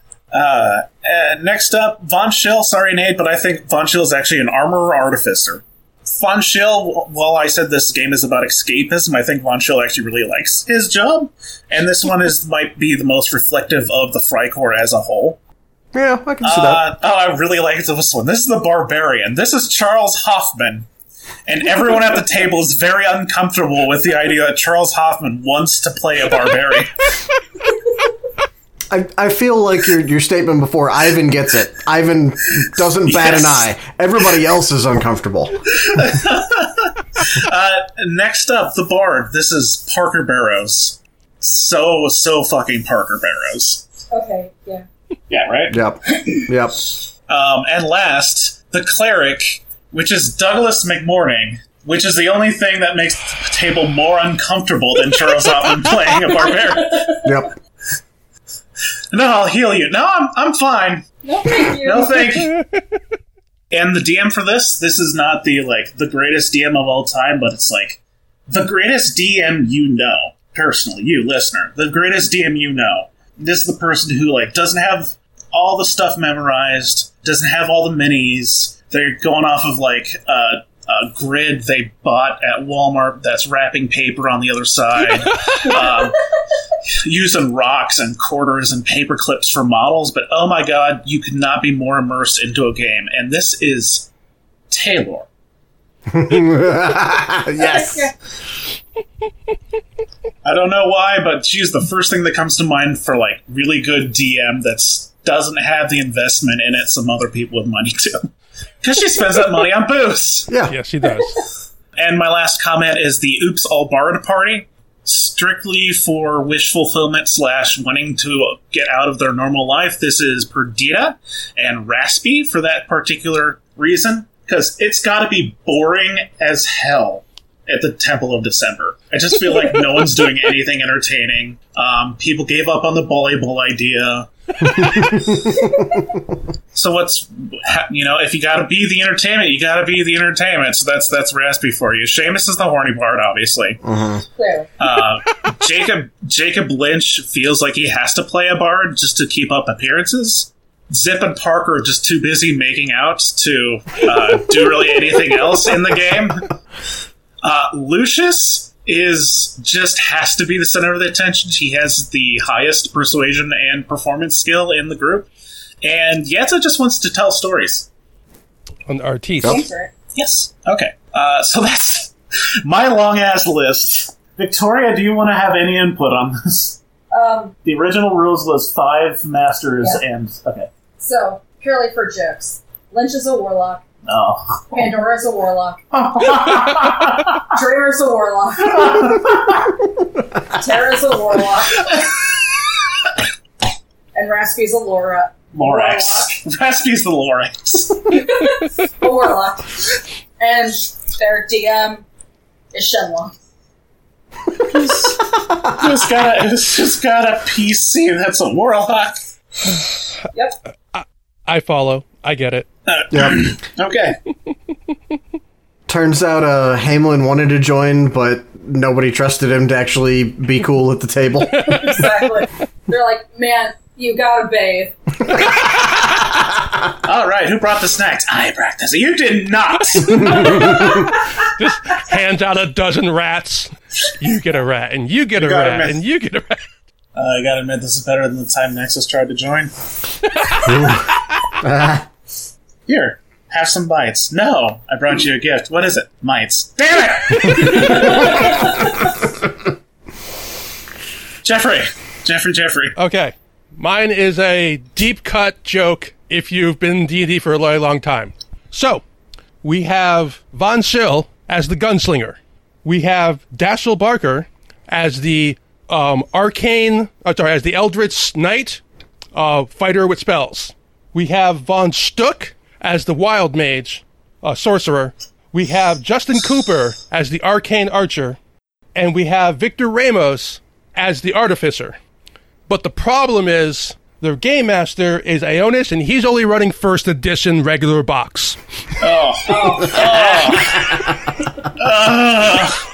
Uh, uh, next up von schill. Sorry nate but i think von schill is actually an armorer artificer Von Schill, while I said this game is about escapism, I think Von Schill actually really likes his job, and this one is might be the most reflective of the Freikorps as a whole. Yeah, I can see Uh, that. oh, I really like this one. This is the Barbarian. This is Charles Hoffman. And everyone at the table is very uncomfortable with the idea that Charles Hoffman wants to play a barbarian. I, I feel like your your statement before Ivan gets it. Ivan doesn't bat an eye. Everybody else is uncomfortable. Uh, next up, the Bard. This is Parker Barrows. So, so fucking Parker Barrows. Okay, yeah. Yeah, right? Yep. Yep. Um, and last, the cleric, which is Douglas McMourning, which is the only thing that makes the table more uncomfortable than Charles Hoffman playing a barbarian. Yep. No, I'll heal you. No, I'm, I'm fine. No, thank you. No, thank you. And the DM for this, this is not the like the greatest DM of all time, but it's like the greatest DM you know personally, you listener, the greatest DM you know. This is the person who like doesn't have all the stuff memorized, doesn't have all the minis. They're going off of like a, a grid they bought at Walmart that's wrapping paper on the other side. um, using rocks and quarters and paper clips for models, but oh my god, you could not be more immersed into a game. And this is Taylor. yes. I don't know why, but she's the first thing that comes to mind for like really good DM that's doesn't have the investment in it some other people with money do. Because she spends that money on booze. Yeah. Yes, he does. And my last comment is the Oops All Borrowed party. Strictly for wish fulfillment slash wanting to get out of their normal life. This is Perdita and Raspy for that particular reason. Because it's got to be boring as hell at the Temple of December. I just feel like no one's doing anything entertaining. Um, people gave up on the volleyball idea. so what's you know if you got to be the entertainment, you got to be the entertainment. So that's that's Raspy for you. Seamus is the horny bard, obviously. Clearly. Uh, Jacob Jakob Lynch feels like he has to play a bard just to keep up appearances. Zipp and Parker are just too busy making out to uh, do really anything else in the game. Uh, Lucius is just has to be the center of the attention. He has the highest persuasion and performance skill in the group, and Yetza just wants to tell stories. On Artis. Answer it. Yes. Okay. Uh, so that's my long ass list. Victoria, do you want to have any input on this? Um, The original rules was five masters Yeah. and okay. so, purely for jokes. Lynch is a warlock. Oh. Pandora's a warlock. Dreamer's a warlock. Terra's a warlock. and Raspy's a Laura. Lorax. Raspy's the Lorax. A warlock. And their DM is Shenlong. just got a just got a PC that's a warlock. Yep. I follow. I get it. Yep. Okay. Turns out uh, Hamelin wanted to join, but nobody trusted him to actually be cool at the table. Exactly. They're like, man, you gotta bathe. All right. Who brought the snacks? I brought this. You did not. Just hands out a dozen rats. You get a rat, and you get a rat, admit- and you get a rat. Uh, I gotta admit, this is better than the time Nexus tried to join. Here, have some bites. No, I brought you a gift. What is it? Mites. Damn it! Jeffrey, Jeffrey, Jeffrey. Okay. Mine is a deep cut joke if you've been D&D for a very long time. So, we have Von Schill as the gunslinger. We have Dashel Barker as the um, arcane, uh, sorry, as the Eldritch Knight, uh, fighter with spells. We have Von Schtook as the Wild Mage, uh, sorcerer. We have Justin Cooper as the arcane archer. And we have Victor Ramos as the artificer. But the problem is the game master is Ionus, and he's only running first edition regular box. Oh,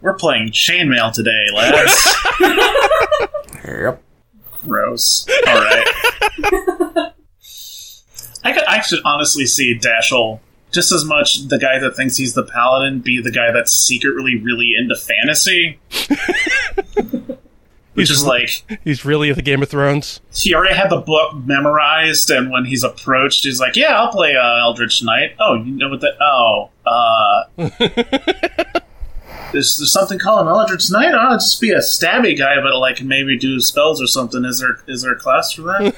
We're playing chainmail today, lads. yep. Gross. All right. I could, I should honestly see Dashel just as much the guy that thinks he's the paladin be the guy that's secretly really into fantasy. Which is like He's really at the Game of Thrones. he already had the book memorized, and when he's approached, he's like, "Yeah, I'll play uh, Eldritch Knight." Oh, you know what that? Oh, uh, there's, there's something called an Eldritch Knight. Oh, just be a stabby guy, but like maybe do spells or something. Is there is there a class for that?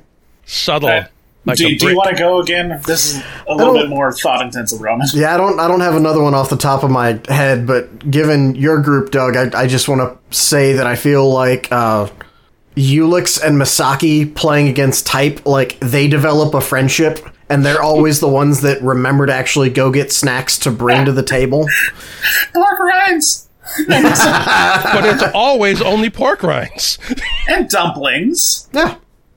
Subtle. Okay. Like do, do you want to go again? This is a little bit more thought intensive, Roman. Yeah, I don't. I don't have another one off the top of my head, but given your group, Doug, I, I just want to say that I feel like uh, Ulix and Misaki playing against Type, like they develop a friendship, and they're always the ones that remember to actually go get snacks to bring to the table. Pork rinds but it's always only pork rinds. and dumplings. Yeah.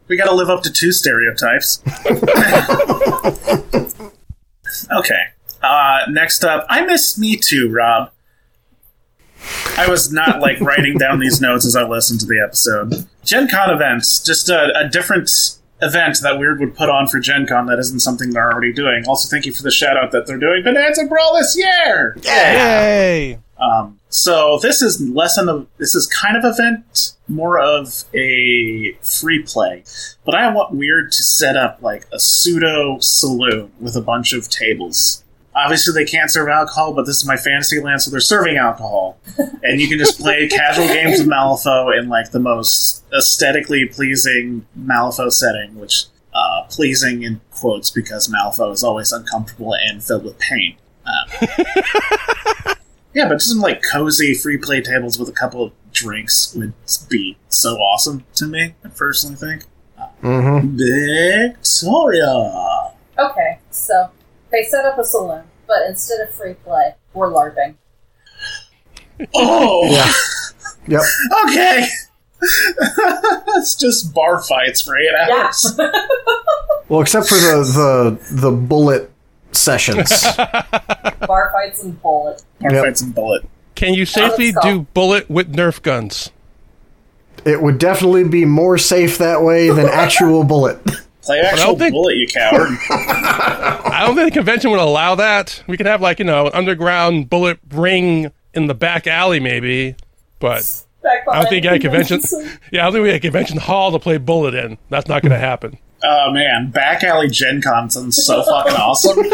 We got to live up to two stereotypes. okay. Uh, next up, I miss me too, Rob. I was not like writing down these notes as I listened to the episode. Gen Con events, just a, a different event that Wyrd would put on for Gen Con that isn't something they're already doing. Also, thank you for the shout out that they're doing Bonanza Brawl this year! Yay! Um, so this is less than a this is kind of event, more of a free play. But I want Wyrd to set up like a pseudo saloon with a bunch of tables. Obviously, they can't serve alcohol, but this is my fantasy land, so they're serving alcohol, and you can just play casual games of Malifaux in like the most aesthetically pleasing Malifaux setting, which uh, pleasing in quotes because Malifaux is always uncomfortable and filled with pain. Um, yeah, but just some like cozy free play tables with a couple of drinks would be so awesome to me. I personally think. Mm-hmm. Victoria. Okay, so they set up a saloon, but instead of free play, we're LARPing. Oh, Yeah. Yep. okay. it's just bar fights for eight Yeah. hours. Well, except for the the the bullet sessions. Bar fights and bullet. Bar Yep. fights and bullet. Can you safely do bullet with Nerf guns? it would definitely be more safe that way than actual bullet. Play actual think- bullet, you coward. I don't think the convention would allow that. We could have like you know an underground bullet ring in the back alley, maybe. But Back I don't think at a convention. Yeah, I don't think we had a convention hall to play bullet in. That's not going to happen. oh man, back alley Gen Con sounds so fucking awesome.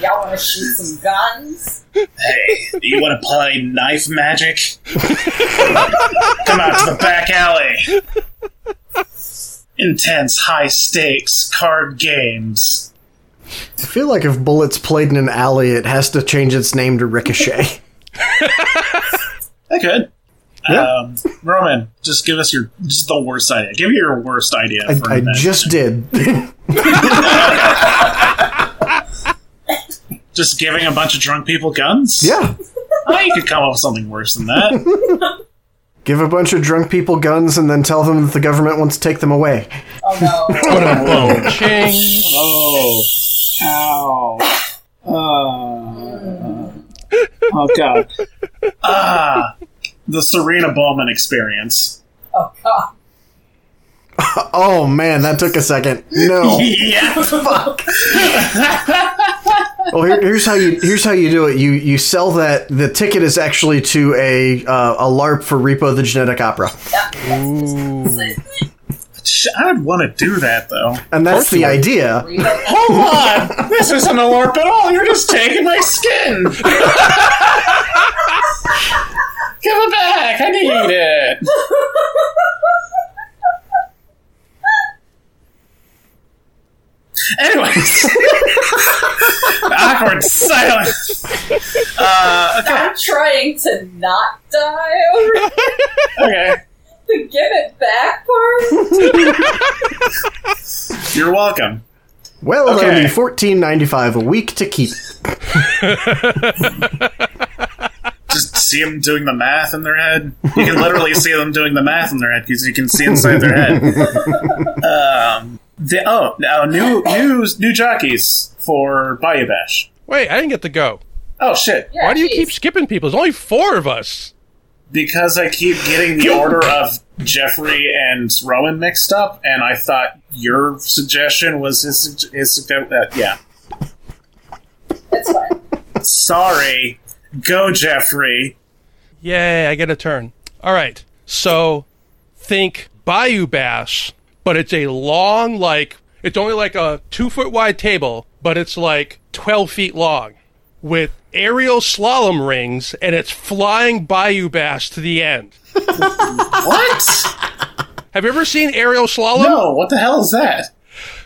Y'all want to shoot some guns? Hey, you want to play knife magic? Come out to the back alley. Intense, high stakes card games. I feel like if Bullets played in an alley, it has to change its name to Ricochet. I could. Um, Roman, just give us your just the worst idea. Give me your worst idea. I, for I just did. just giving a bunch of drunk people guns. yeah. oh, you could come up with something worse than that. Give a bunch of drunk people guns and then tell them that the government wants to take them away. Oh no. Boom, ching. oh, ow, uh, oh god, ah, the Serena Bowman experience. Oh god. Oh man, that took a second. No. Yeah, Fuck. Well, here, here's how you here's how you do it. You you sell that the ticket is actually to a uh, a LARP for Repo the Genetic Opera, Sh- I would want to do that though. and that's the idea. Hold on, this isn't a LARP at all. You're just taking my skin. Give it back. I need it. Anyways, awkward silence. Uh, okay, I'm trying to not die over okay. The give it back part. You're welcome. Well, that'll Okay. be fourteen ninety five a week to keep. Just see them doing the math in their head. You can literally see them doing the math in their head because you can see inside their head. Um, the, oh, now new new new jockeys for Bayou Bash. Wait, I didn't get to go. Oh shit! Yeah, Why do you geez. keep skipping people? There's only four of us. Because I keep getting the order of Jeffrey and Rowan mixed up, and I thought your suggestion was his his uh, yeah. It's fine. Sorry, go Jeffrey. Yay, I get a turn. All right. So think Bayou Bash, but it's a long, like, it's only like a two foot wide table, but it's like 12 feet long with aerial slalom rings, and it's flying Bayou Bass to the end. What? Have you ever seen aerial slalom? no, what the hell is that?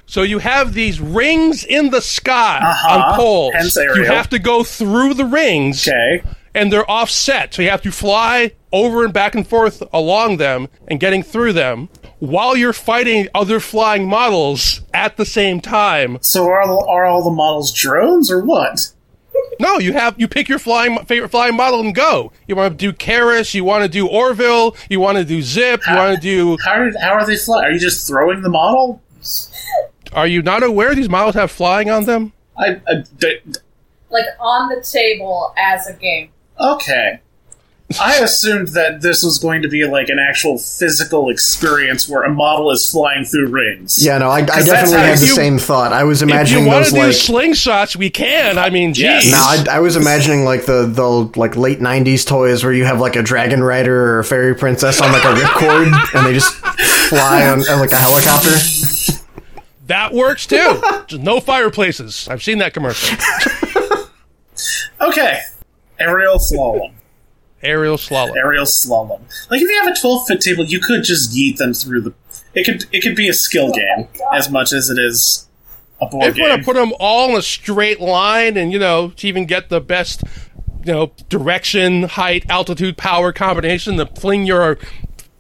So you have these rings in the sky Uh-huh. on poles. Hence You have to go through the rings. Okay. and they're offset. So you have to fly over and back and forth along them and getting through them while you're fighting other flying models at the same time. So are all, are all the models drones or what? No, you have you pick your flying favorite flying model and go. You want to do Kaeris, you want to do Orville, you want to do Zipp, you want to do. How did how are they fly? Are you just throwing the model? Are you not aware these models have flying on them? I, I d- d- Like on the table as a game. okay. I assumed that this was going to be like an actual physical experience where a model is flying through rings. Yeah, no, I, I definitely how had the you- same thought. I was If you imagining want those to do like. slingshots, we can. I mean, geez. Yes. No, I, I was imagining like the the like late '90s toys where you have like a dragon rider or a fairy princess on like a ripcord and they just fly on, on like a helicopter. That works too. Just no fireplaces. I've seen that commercial. Okay. Aerial slalom. Aerial slalom. Aerial slalom. Like if you have a twelve foot table, you could just yeet them through the. It could it could be a skill oh game as much as it is a board If you want game. to put them all in a straight line and, you know, to even get the best, you know, direction, height, altitude, power combination to fling your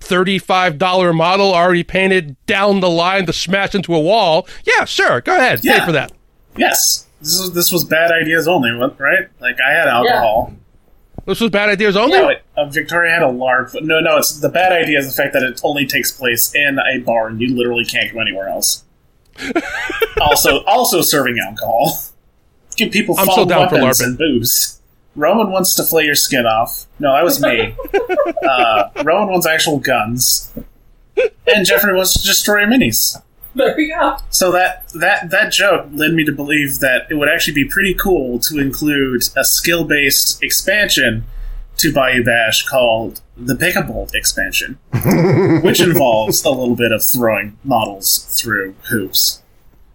$35 model already painted down the line to smash into a wall, yeah, sure, go ahead, pay for that. yes, this was this was bad ideas only, what- right? Like I had alcohol. This was bad ideas only? No, it, uh, Victoria had a LARP. but No, no, it's the bad idea is the fact that it only takes place in a bar and you literally can't go anywhere else. also, also serving alcohol. Give people I'm so down for weapons LARPing. and booze. Roman wants to flay your skin off. No, that was me. uh, Roman wants actual guns. and Jeffrey wants to destroy minis. There we go. So that that that joke led me to believe that it would actually be pretty cool to include a skill based expansion to Bayou Bash called the Pick a Bolt expansion, which involves a little bit of throwing models through hoops.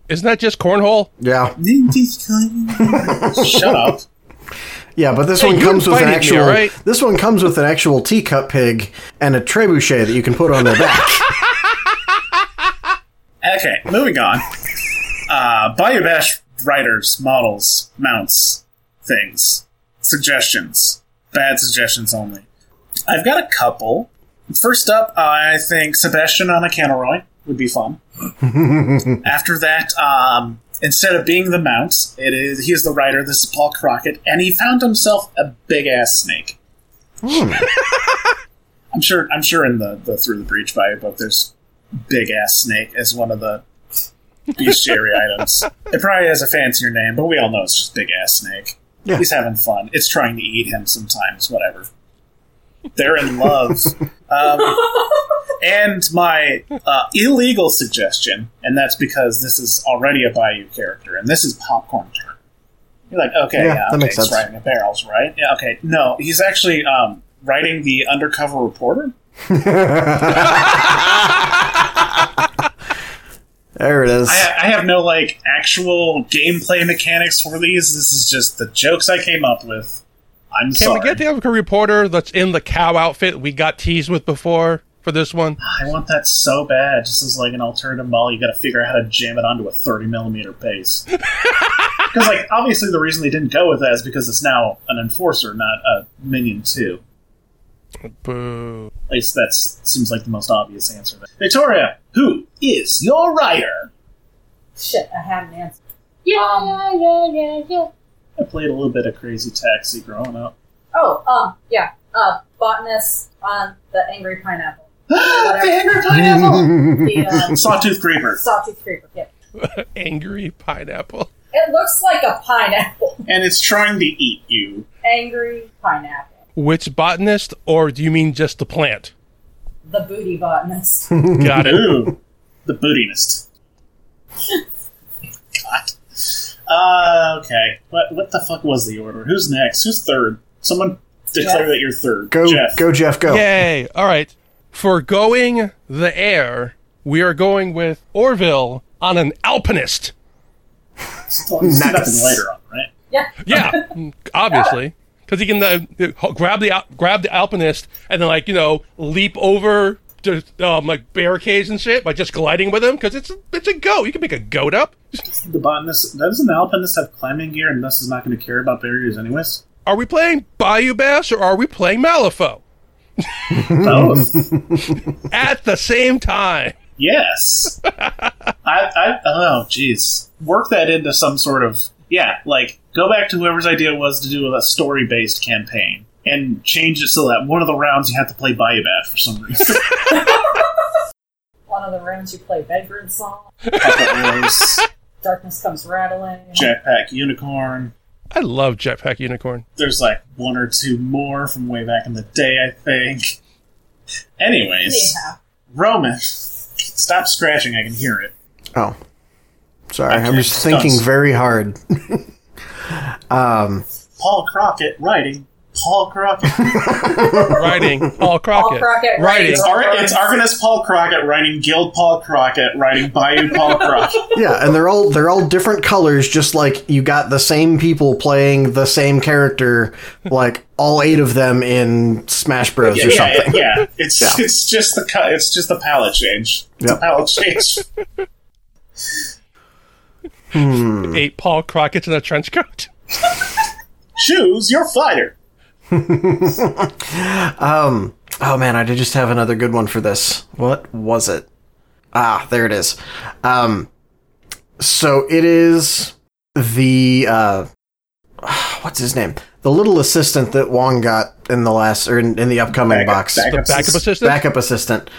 Isn't that just cornhole? Yeah, Shut up. yeah, but this Hey, one comes with an invited me, actual. This one comes with an actual teacup pig and a trebuchet that you can put on their back. Okay, moving on. Uh, Bayou Bash writers, models, mounts, things, suggestions. Bad suggestions only. I've got a couple. First up, I think Sebastian on a Caneroy would be fun. After that, um, instead of being the mount, it is he is the writer. This is Paul Crockett, and he found himself a big ass snake. I'm sure. I'm sure in the, the Through the Breach Bayou book, there's big ass snake as one of the bestiary items. It probably has a fancier name, but we all know it's just big ass snake. Yeah. He's having fun. It's trying to eat him sometimes, whatever. They're in love. Um, and my uh, illegal suggestion, and that's because this is already a Bayou character, and this is Popcorn Turn. You're like, okay, Yeah, yeah, that okay, makes he's sense. riding the barrels, right? Yeah, okay. No, he's actually um, writing the undercover reporter. There it is. I, I have no like actual gameplay mechanics for these. This is just the jokes I came up with. I'm Can sorry. we get the other reporter that's in the cow outfit we got teased with before for this one? I want that so bad. Just as like an alternative model, you got to figure out how to jam it onto a 30 millimeter base. Because like obviously the reason they didn't go with that is because it's now an enforcer, not a minion two. Boo. At least that seems like the most obvious answer. Victoria, who is your writer? Shit, I had an answer. Yeah, yeah, yeah, yeah. I played a little bit of Crazy Taxi growing up. Oh, um, yeah. Uh, botanist on the angry pineapple. the angry pineapple. The uh, Sawtooth Creeper. sawtooth creeper. Yeah. Angry pineapple. It looks like a pineapple. And it's trying to eat you. Angry pineapple. Which botanist, or do you mean just the plant? The booty botanist. Got it. Ooh, the bootinist. God. Uh, okay. What what the fuck was the order? Who's next? Who's third? Someone declare Jeff. that you're third. go, Jeff. go, Jeff, go. Yay. All right. For going the air, we are going with Orville on an alpinist. Well, Nice. nothing later on, right? Yeah. Yeah, obviously, because he can uh, grab the grab the alpinist and then like you know leap over to um, like barricades and shit by just gliding with him because it's it's a goat. You can make a goat up. The botanist doesn't the alpinist have climbing gear and thus is not going to care about barriers anyways? Are we playing Bayou Bash or are we playing Malifaux Both. at the same time? yes. I, I oh jeez. Work that into some sort of yeah, like go back to whoever's idea was to do a story based campaign and change it so that one of the rounds you have to play Bayou Bash for some reason. One of the rounds you play bedroom song. Darkness comes rattling. Jetpack Unicorn. I love Jetpack Unicorn. There's like one or two more from way back in the day, I think. Anyways, Anyhow. Roman, stop scratching. I can hear it. Oh, sorry. I I'm just thinking very hard. um, Paul Crockett writing. Paul Crockett. Writing Paul Crockett. Crockett writing. writes. Ar- it's Arcanist Paul Crockett writing Guild Paul Crockett writing Bayou Paul Crockett. yeah, and they're all they're all different colors, just like you got the same people playing the same character, like all eight of them in Smash Bros. Yeah, or yeah, something. yeah. It's Yeah. it's just the co- it's just the palette change. It's Yep. a palette change. Eight Paul Crockett's in a trench coat. Choose your fighter. Um. Oh man, I did just have another good one for this. What was it? Ah, there it is. Um. So it is the uh, what's his name? The little assistant that Wong got in the last or in, in the upcoming Backup- box. backup The backup assistant. backup assistant.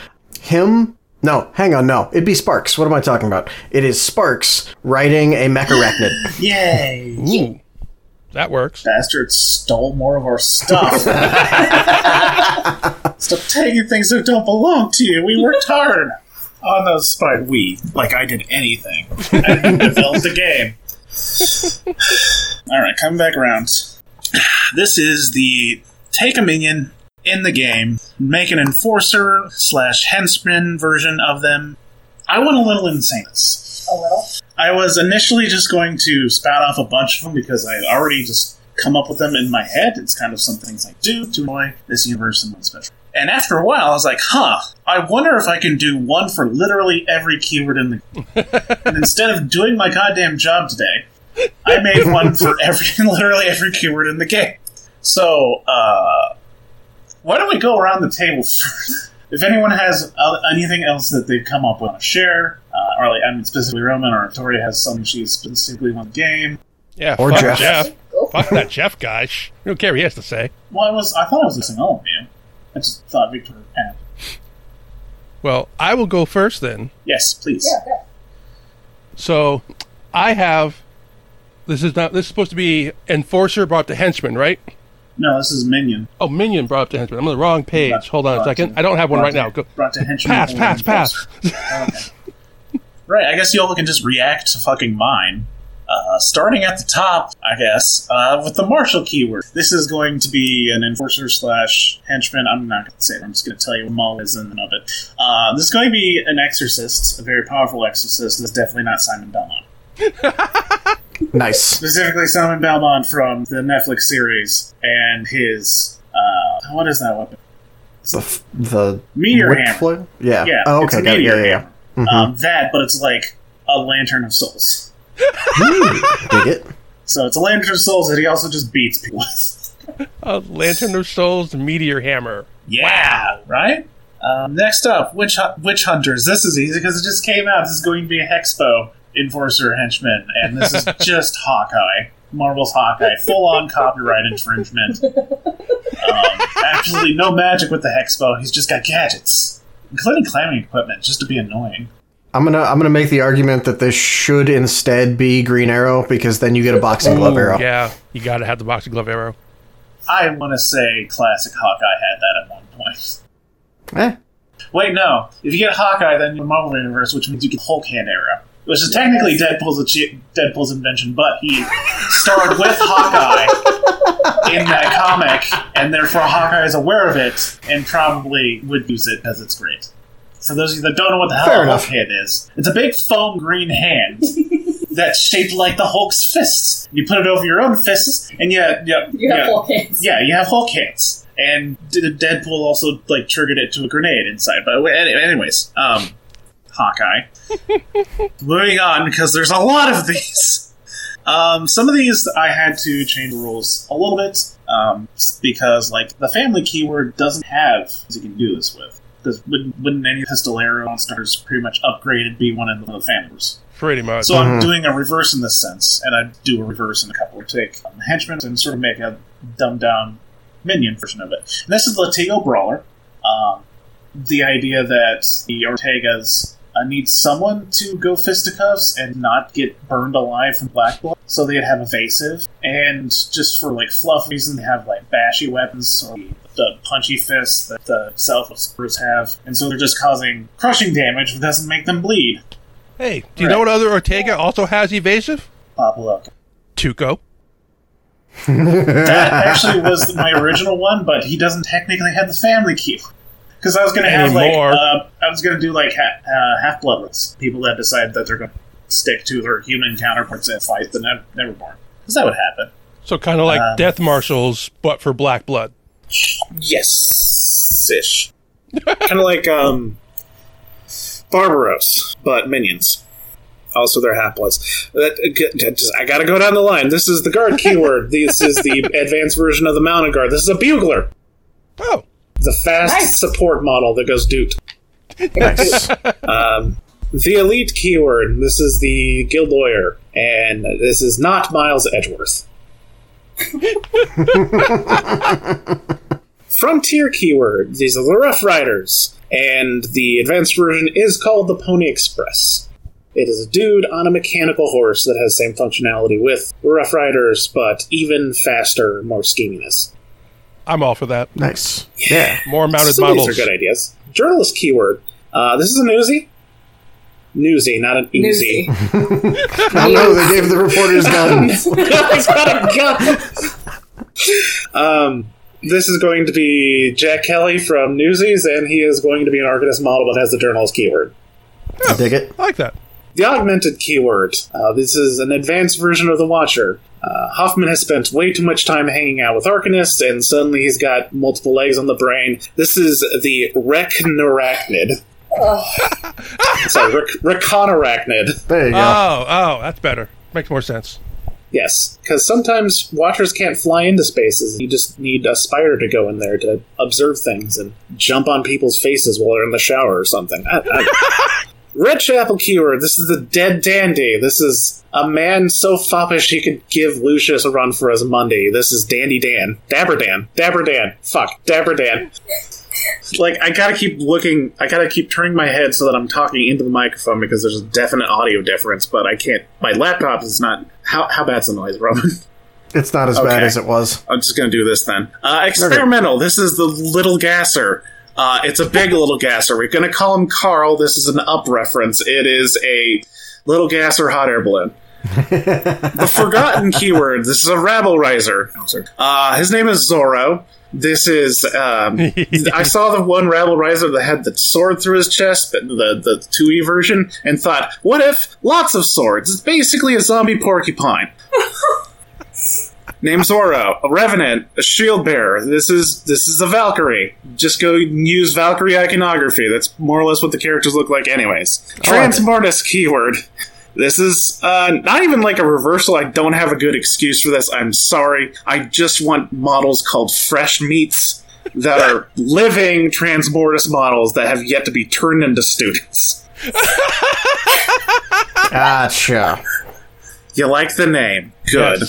Him? No, hang on, no. It'd be Sparks. What am I talking about? It is Sparks riding a mecharachnid. Yay! Ooh, that works. Bastard stole more of our stuff. Stop taking things that don't belong to you. We worked hard on those. By we, like I did anything. I didn't develop the game. All right, coming back around. This is the take a minion in the game, make an enforcer slash henchman version of them. I went a little insane. A little. I was initially just going to spout off a bunch of them because I had already just come up with them in my head. It's kind of some things I do to annoy this universe and one special. And after a while, I was like, huh, I wonder if I can do one for literally every keyword in the game. And instead of doing my goddamn job today, I made one for every literally every keyword in the game. So, uh, why don't we go around the table first? If anyone has anything else that they've come up with, to share, uh, or like, I mean, specifically Roman or Victoria has something she specifically wants the game. Yeah, Or fuck Jeff. Jeff. Fuck that Jeff guy. Shh. We don't care what he has to say. Well, I was, I thought I was listening to all of you. I just thought Victoria had. Well, I will go first then. Yes, please. Yeah, yeah. So, I have. This is not. This is supposed to be enforcer brought to henchman, right? No, this is Minion. Oh, minion brought up to henchman. I'm on the wrong page. Brought- Hold on a second. to- I don't have one right to- now. Go. Brought to henchman. Pass, pass, pass. Okay. right, I guess y'all can just react to fucking mine. Uh, starting at the top, I guess, uh, with the martial keyword. This is going to be an enforcer slash henchman. I'm not going to say it. I'm just going to tell you what Maul is in of it. Uh, this is going to be an exorcist, a very powerful exorcist. It's definitely not Simon Belmont. Nice. Specifically, Simon Belmont from the Netflix series and his. Uh, what is that weapon? The f- the Meteor whip hammer. flare? Yeah. Yeah. Oh, it's a okay. Got it. meteor Yeah, yeah, hammer. yeah. Um, that, but it's like a lantern of souls. Dig it. So it's a lantern of souls that he also just beats people with. A Lantern of Souls Meteor Hammer. Yeah, right. Um, next up, witch Hu- witch hunters. This is easy because it just came out. This is going to be a hexpo enforcer henchman, and this is just Hawkeye, Marvel's Hawkeye, full on copyright infringement. Um, absolutely no magic with the hexpo. He's just got gadgets, including climbing equipment, just to be annoying. I'm gonna I'm gonna make the argument that this should instead be Green Arrow because then you get a boxing glove arrow. Yeah, you got to have the boxing glove arrow. I want to say classic Hawkeye had that at one point. Eh. Wait, no. If you get Hawkeye, then you're Marvel Universe, which means you get Hulk hand arrow. Which is technically Deadpool's Deadpool's invention, but he starred with Hawkeye in that comic, and therefore Hawkeye is aware of it and probably would use it because it's great. For those of you that don't know what the hell Fair a Hulk hand is, it's a big foam green hand that's shaped like the Hulk's fists. You put it over your own fists, and you, you, You have yeah, full hands. yeah, you have Hulk hands. And D- Deadpool also like triggered it to a grenade inside. But any- anyways, um, Hawkeye. Moving on because there's a lot of these. Um, some of these I had to change the rules a little bit um, because like the family keyword doesn't have you can do this with. Because wouldn't, wouldn't any pistol arrow monsters pretty much upgraded be one of the families? Pretty much. So I'm doing a reverse in this sense, and I do a reverse in a couple. Of take um, henchmen and sort of make a dumbed down minion version of it. And this is Latigo Brawler. Um, the idea that the Ortegas uh, need someone to go fisticuffs and not get burned alive from black blood, so they'd have evasive, and just for like fluff reason, they have like bashy weapons or the punchy fists that the self spurs have, and so they're just causing crushing damage, but doesn't make them bleed. hey, do you know what other Ortega also has evasive? Pop look. Tuco. That actually was my original one, but he doesn't technically have the family key. Because I was going to have like uh, I was going to do like ha- uh, half bloodless people that decide that they're going to stick to their human counterparts and fight the ne- Neverborn. Because that would happen. So kind of like Um, death marshals, but for black blood. Yes, ish. kind of like um, Barbaros, but minions. Also, they're half bloods. That- I got to go down the line. This is the guard keyword. this is the advanced version of the mounted guard. This is a bugler. Oh, the fast Nice. support model that goes doot. Nice. Um, the elite keyword. This is the guild lawyer, and this is not Miles Edgeworth. Frontier keyword. These are the Rough Riders, and the advanced version is called the Pony Express. It is a dude on a mechanical horse that has same functionality with Rough Riders, but even faster, more scheminess. I'm all for that. Nice. Yeah. More mounted Some models. These are good ideas. Journalist keyword. Uh, this is a newsy. Newsy, not an Newsy. oozy. I know they gave the reporters guns. He's got a gun. um, this is going to be Jack Kelly from Newsies, and he is going to be an Arcanist model that has the journalist keyword. I dig it. I like that. The augmented keyword. Uh, this is an advanced version of the Watcher. Uh, Hoffman has spent way too much time hanging out with Arcanists, and suddenly he's got multiple legs on the brain. This is the Recnorachnid. Sorry, Rec- Reconarachnid. There you go. Oh, oh, that's better. Makes more sense. Yes, because sometimes Watchers can't fly into spaces. You just need a spider to go in there to observe things and jump on people's faces while they're in the shower or something. I, I, Red Chapel keyword. This is the dead dandy. This is a man so foppish he could give Lucius a run for his Monday. This is Dandy Dan. Dabber Dan. Dabber Dan. Fuck. Dabber Dan. Like, I gotta keep looking, I gotta keep turning my head so that I'm talking into the microphone because there's a definite audio difference, but I can't. My laptop is not. How, how bad's the noise, Roman? It's not as bad as it was. I'm just gonna do this then. Uh, experimental. This is the little gasser. Uh, it's a big little gasser. We're gonna call him Carl. This is an up reference. It is a little gasser hot air balloon. the forgotten keyword. This is a rabble riser. Uh, his name is Zorro. This is. Um, I saw the one rabble riser that had the sword through his chest, the the two E version, and thought, what if lots of swords? It's basically a zombie porcupine. Name Zoro, a revenant, a shield bearer. This is this is a Valkyrie. Just go use Valkyrie iconography. That's more or less what the characters look like, anyways. Transmortis keyword. This is uh, not even like a reversal. I don't have a good excuse for this. I'm sorry. I just want models called fresh meats that are living Transmortis models that have yet to be turned into students. Gotcha. You like the name? Good.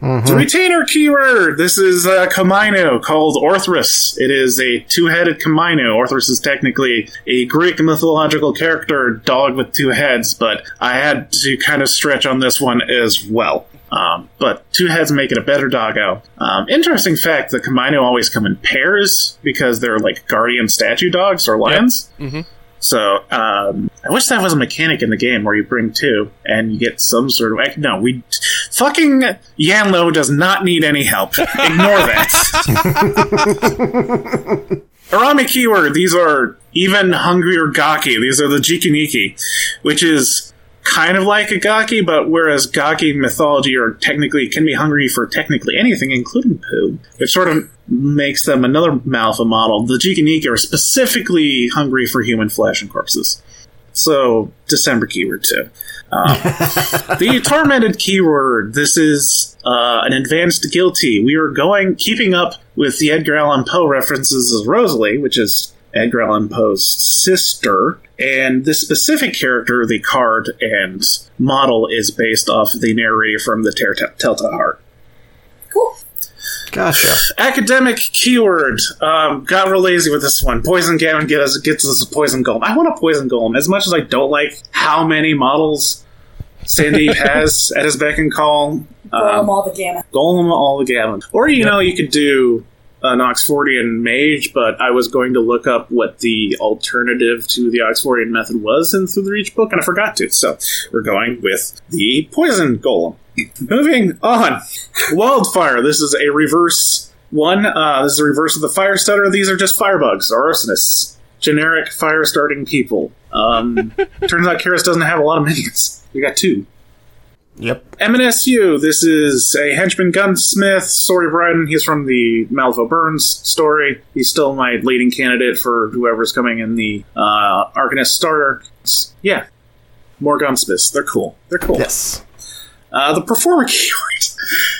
The retainer keyword. This is a Komainu called Orthrus. It is a two-headed Komainu. Orthrus is technically a Greek mythological character, dog with two heads, but I had to kind of stretch on this one as well. Um, but two heads make it a better doggo. Um, interesting fact: the Komainu always come in pairs because they're like guardian statue dogs or lions. So um, I wish that was a mechanic in the game where you bring two and you get some sort of no. We fucking Yan Lo does not need any help. Ignore that. Arami keyword. These are even hungrier gaki. These are the Jikiniki, which is kind of like a gaki, but whereas gaki mythology are technically can be hungry for technically anything, including poo, it sort of makes them another Malfa model. The Jikiniki are specifically hungry for human flesh and corpses. So December keyword too. Um, the tormented keyword. This is uh, an advanced guilty. We are going keeping up with the Edgar Allan Poe references as Rosalie, which is Edgar Allan Poe's sister. And this specific character, the card and model, is based off the narrator from the Ter- Telltale Heart. Cool. Gotcha. Academic keyword. Um, got real lazy with this one. Poison Gamin gets, gets us a poison golem. I want a poison golem. As much as I don't like how many models Sandeep has at his beck and call, Roll um, them all the gamut. golem all the gammon. Or you know, you could do an Oxfordian mage, but I was going to look up what the alternative to the Oxfordian method was in through the Reach book, and I forgot to. So we're going with the poison golem. Moving on, wildfire. This is a reverse one. Uh, this is a reverse of the fire stutter. These are just firebugs or arsonists, generic fire starting people. Um, turns out Kaeris doesn't have a lot of minions. We got two. Yep. MNSU. This is a henchman gunsmith. Sorry, Brian. He's from the Malvo Burns story. He's still my leading candidate for whoever's coming in the uh, Arcanist starter. Yeah, more gunsmiths. They're cool. They're cool. Yes. Uh, the performer keyword.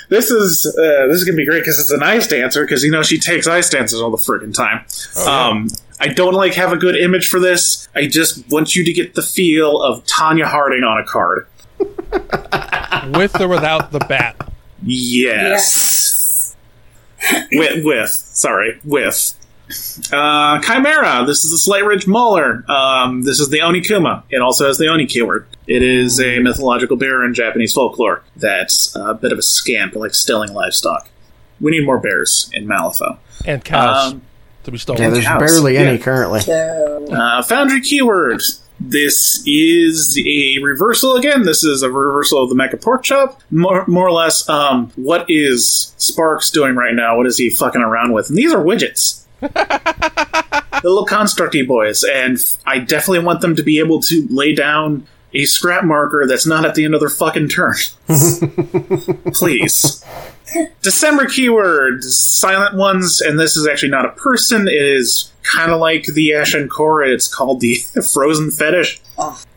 This is uh, this is gonna be great because it's an ice dancer because you know she takes ice dances all the friggin' time. um, I don't like have a good image for this. I just want you to get the feel of Tonya Harding on a card. With or without the bat. Yes. with, with, sorry, with. Uh, Chimera. This is the Slate Ridge Mauler. Um, this is the Onikuma. It also has the Oni keyword. It is a mythological bear in Japanese folklore that's a bit of a scamp, like stealing livestock. We need more bears in Malifaux. And cows Um, to be stolen. Yeah, there's House, barely any yeah. currently. Uh, Foundry keyword. This is a reversal again. This is a reversal of the Mecha Pork Chop. More, more or less, um, what is Sparks doing right now? What is he fucking around with? And these are widgets. the little constructy boys. And I definitely want them to be able to lay down a scrap marker that's not at the end of their fucking turn. Please. December keyword, silent ones, and this is actually not a person. It is kind of like the Ashen Core. It's called the Frozen Fetish.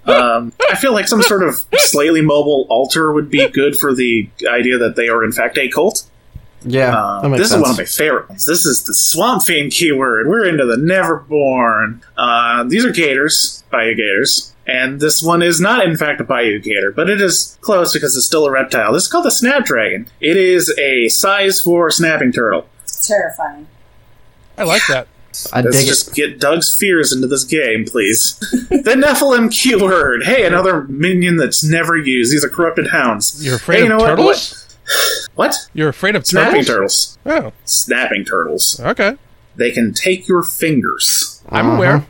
Um, I feel like some sort of slightly mobile altar would be good for the idea that they are in fact a cult. Yeah, Uh, that makes this sense. is one of my favorite ones. This is the Swamp Fiend keyword. We're into the Neverborn. Uh, these are gators, Bayou gators. And this one is not, in fact, a Bayou gator, but it is close because it's still a reptile. This is called the Snapdragon. It is a size 4 snapping turtle. Terrifying. I like that. I Let's dig just it. get Doug's fears into this game, please. the Nephilim keyword. Hey, another minion that's never used. These are corrupted hounds. You're afraid Hey, you of know what? Turtles? What? You're afraid of Snapping turtles? turtles. Oh, Snapping turtles. okay. They can take your fingers. I'm Uh-huh. aware.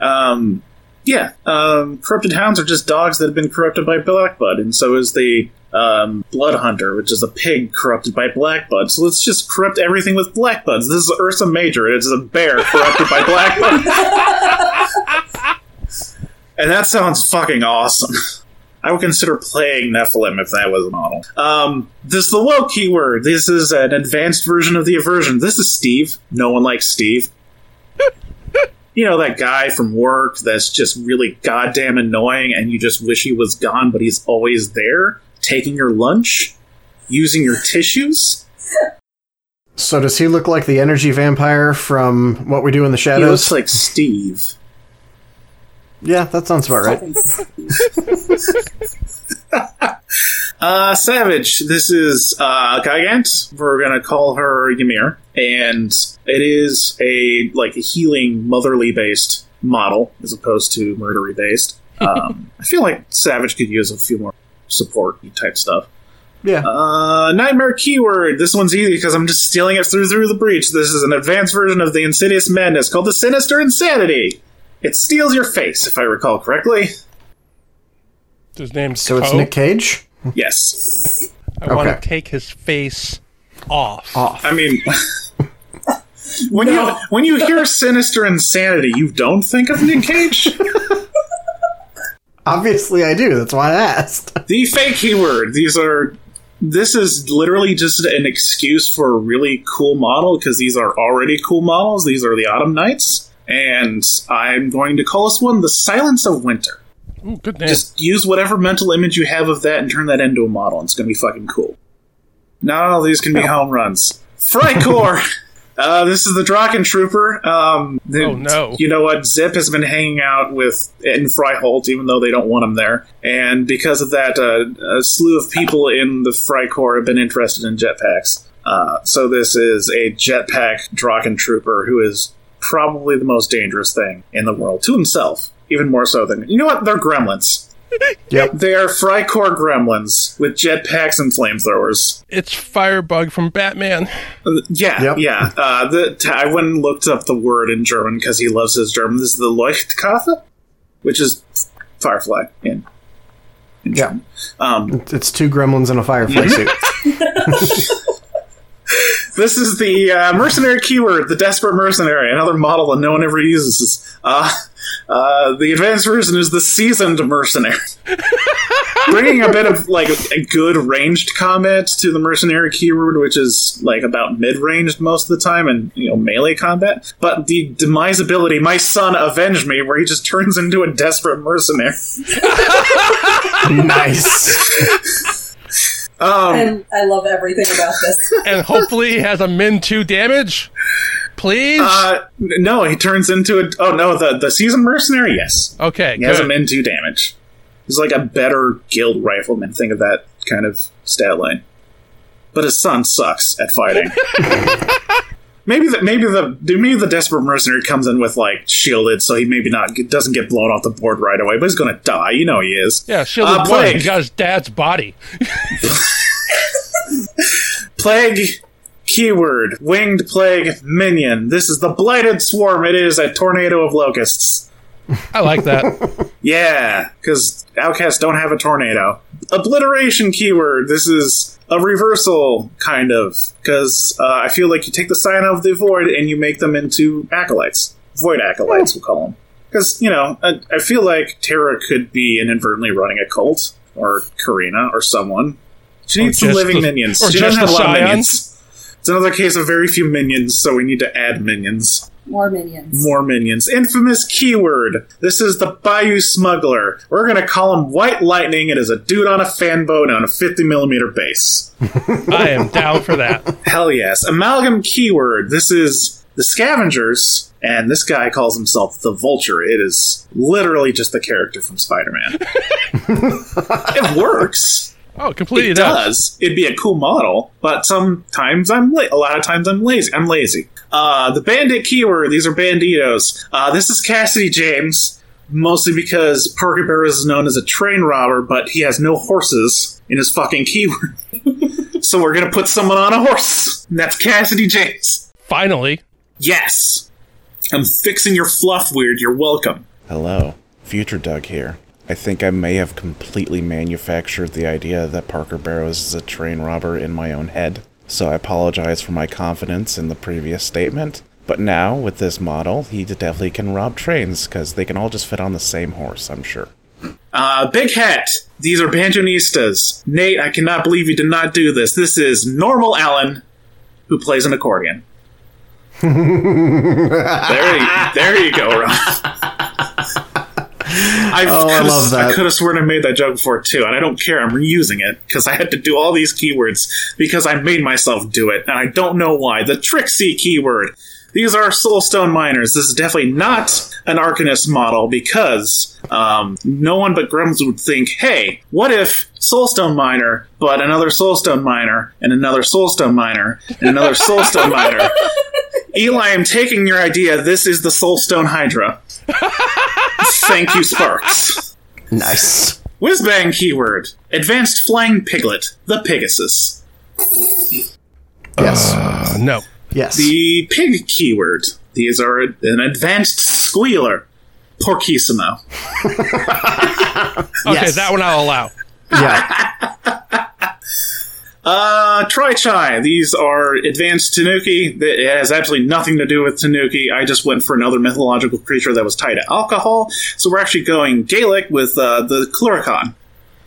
Um, yeah, um, corrupted hounds are just dogs that have been corrupted by Blackblood, and so is the um, Blood Hunter, which is a pig corrupted by Blackblood. So let's just corrupt everything with Blackbloods. This is Ursa Major. It's a bear corrupted by Blackblood. and that sounds fucking awesome. I would consider playing Nephilim if that was a model. Um, this is the woke keyword. This is an advanced version of the aversion. This is Steve. No one likes Steve you know that guy from work that's just really goddamn annoying and you just wish he was gone but he's always there taking your lunch using your tissues So does he look like the energy vampire from What We Do in the Shadows? he looks like steve yeah, that sounds about right. uh savage this is uh gigant we're gonna call her ymir and it is a like a healing motherly based model as opposed to murdery based um i feel like savage could use a few more support type stuff Yeah. Uh, nightmare keyword. This one's easy because I'm just stealing it through through the breach. This is an advanced version of the insidious madness called the sinister insanity. It steals your face, if I recall correctly. His name's so it's Nick Cage? Yes. I want to take his face off. Off. I mean, when you when you hear sinister insanity, you don't think of Nick Cage. Obviously I do. That's why I asked. the Fae keyword. These are. This is literally just an excuse for a really cool model because these are already cool models. These are the Autumn Knights, and I'm going to call this one the Silence of Winter. Ooh, good name. Just use whatever mental image you have of that and turn that into a model. It's going to be fucking cool. Not all these can be home runs. Freikorps! uh, this is the Drachen Trooper. Um, the- Oh, no. You know what? Zipp has been hanging out with in Freiholt, even though they don't want him there. And because of that, uh, a slew of people in the Freikorps have been interested in jetpacks. Uh, so this is a jetpack Drachen Trooper who is probably the most dangerous thing in the world to himself. Even more so than you know what? They're gremlins. Yep. They are Freikorps gremlins with jetpacks and flamethrowers. it's Firebug from Batman. Uh, Yeah, Yep. yeah. Uh, the, t- I went and looked up the word in German because he loves his German. This is the Leuchtkathe, which is Firefly in, in Yeah. German. Um, It's two gremlins in a firefly suit. this is the uh, mercenary keyword, the desperate mercenary, another model that no one ever uses. Uh, uh, the advanced version is the seasoned mercenary. Bringing a bit of like a, good ranged combat to the mercenary keyword, which is like about mid ranged most of the time, and you know melee combat. But the demise ability, my son, avenge me, where he just turns into a desperate mercenary. nice. Um, And I love everything about this. And hopefully he has a min 2 damage. Please? uh, no, he turns into a. Oh no, the the seasoned mercenary, yes. okay, He has a min two damage. He's like a better guild rifleman. Think of that kind of stat line. But his son sucks at fighting. maybe the maybe the maybe the desperate mercenary comes in with like shielded, so he maybe not doesn't get blown off the board right away, but he's gonna die. You know he is. yeah, shielded Uh. Plague. He's got his dad's body. Plague keyword winged plague minion. This is the blighted swarm. It is a tornado of locusts. I like that. Yeah, because outcasts don't have a tornado. Obliteration keyword. This is a reversal, kind of, because uh, I feel like you take the sign of the void and you make them into acolytes. Void acolytes, we'll call them. Because, you know, I, I feel like Terra could be inadvertently running a cult, or Karina, or someone. She needs some living the- minions. or she doesn't have a lot of minions. It's another case of very few minions, so we need to add minions. More minions. More minions. Infamous keyword. This is the Bayou Smuggler. We're gonna call him White Lightning. It is a dude on a fan boat on a 50 millimeter base. I am down for that. Hell yes. Amalgam keyword. This is the Scavengers, and this guy calls himself the Vulture. It is literally just the character from Spider Man. it works. Oh, completely It does. does. It'd be a cool model, but sometimes I'm la- a lot of times I'm lazy. I'm lazy. Uh, the bandit keyword. These are banditos. Uh, this is Cassidy James, mostly because Parker Barrows is known as a train robber, but he has no horses in his fucking keyword. so we're gonna put someone on a horse. And that's Cassidy James. Finally. Yes. I'm fixing your fluff weird. You're welcome. Hello, Future Doug here. I think I may have completely manufactured the idea that Parker Barrows is a train robber in my own head, so I apologize for my confidence in the previous statement. But now, with this model, he definitely can rob trains, because they can all just fit on the same horse, I'm sure. Uh, Big Hat. These are Banjonistas. Nate, I cannot believe you did not do this. This is Normal Allen, who plays an accordion. there, you, there you go, Ron. I, Oh, I love that. I could have sworn I made that joke before too, and I don't care. I'm reusing it because I had to do all these keywords because I made myself do it, and I don't know why. The Trixie keyword. These are Soulstone miners. This is definitely not an Arcanist model because um, no one but Grims would think, hey, what if Soulstone miner, but another Soulstone miner, and another Soulstone miner, and another Soulstone miner? Eli, I'm taking your idea. This is the Soulstone Hydra. Thank you, Sparks. Nice. Whizbang keyword. Advanced Flying Piglet. The Pegasus. Yes. Uh, no. yes. The pig keyword. These are an advanced squealer. Porkissimo. Okay, Yes. that one I'll allow. yeah. Uh, Tri-Chai. These are advanced Tanuki. It has absolutely nothing to do with Tanuki. I just went for another mythological creature that was tied to alcohol. So we're actually going Gaelic with uh, the Clurichaun,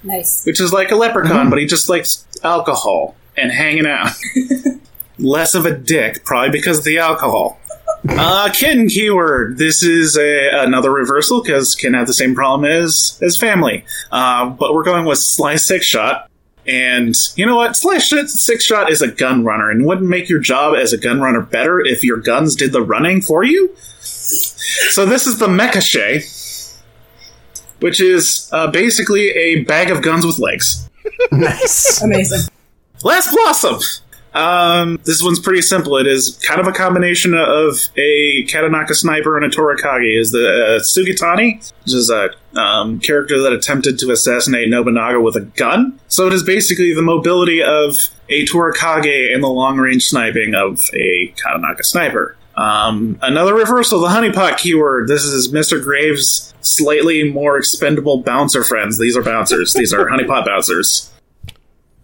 Nice. which is like a leprechaun, but he just likes alcohol and hanging out. Less of a dick, probably because of the alcohol. Uh, kin keyword. This is a, another reversal because kin have the same problem as as family. Uh, but we're going with Sly Six Shot. And you know what? Sly Sh- Six Shot is a gun runner, and wouldn't make your job as a gun runner better if your guns did the running for you. So this is the Mecha which is uh, basically a bag of guns with legs. nice. Amazing. Last Blossom. Um, this one's pretty simple. It is kind of a combination of a Katanaka sniper and a Torakage. Is the uh, Sugitani, which is a um, character that attempted to assassinate Nobunaga with a gun. So it is basically the mobility of a Torakage and the long range sniping of a Katanaka sniper. Um, another reversal, of the honeypot keyword. This is Mr. Graves' slightly more expendable bouncer friends. These are bouncers. These are honeypot bouncers.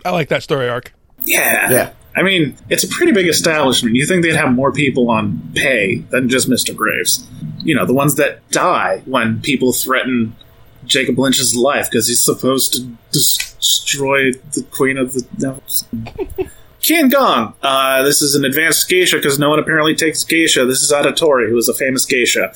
I like that story arc. Yeah. Yeah. I mean, it's a pretty big establishment. You think they'd have more people on pay than just Mr. Graves. You know, the ones that die when people threaten Jakob Lynch's life because he's supposed to des- destroy the Queen of the Devils. Qi and Gong. Uh, this is an advanced geisha because no one apparently takes geisha. This is Adatori, who is a famous geisha.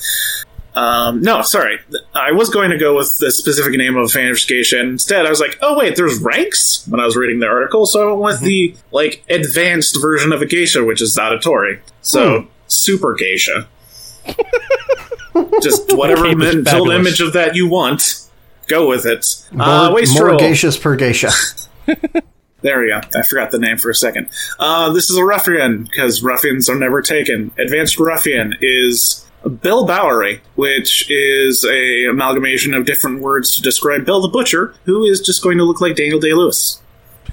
Um, no, sorry. I was going to go with the specific name of geisha, instead I was like, oh wait, there's ranks when I was reading the article, so I went with the like advanced version of a geisha, which is Adatori. So super geisha. Just whatever mental image of that you want, go with it. More, uh, more geishas per geisha. There we go. I forgot the name for a second. Uh, this is a ruffian because ruffians are never taken. Advanced ruffian is Bill Bowery, which is a amalgamation of different words to describe Bill the Butcher, who is just going to look like Daniel Day Lewis.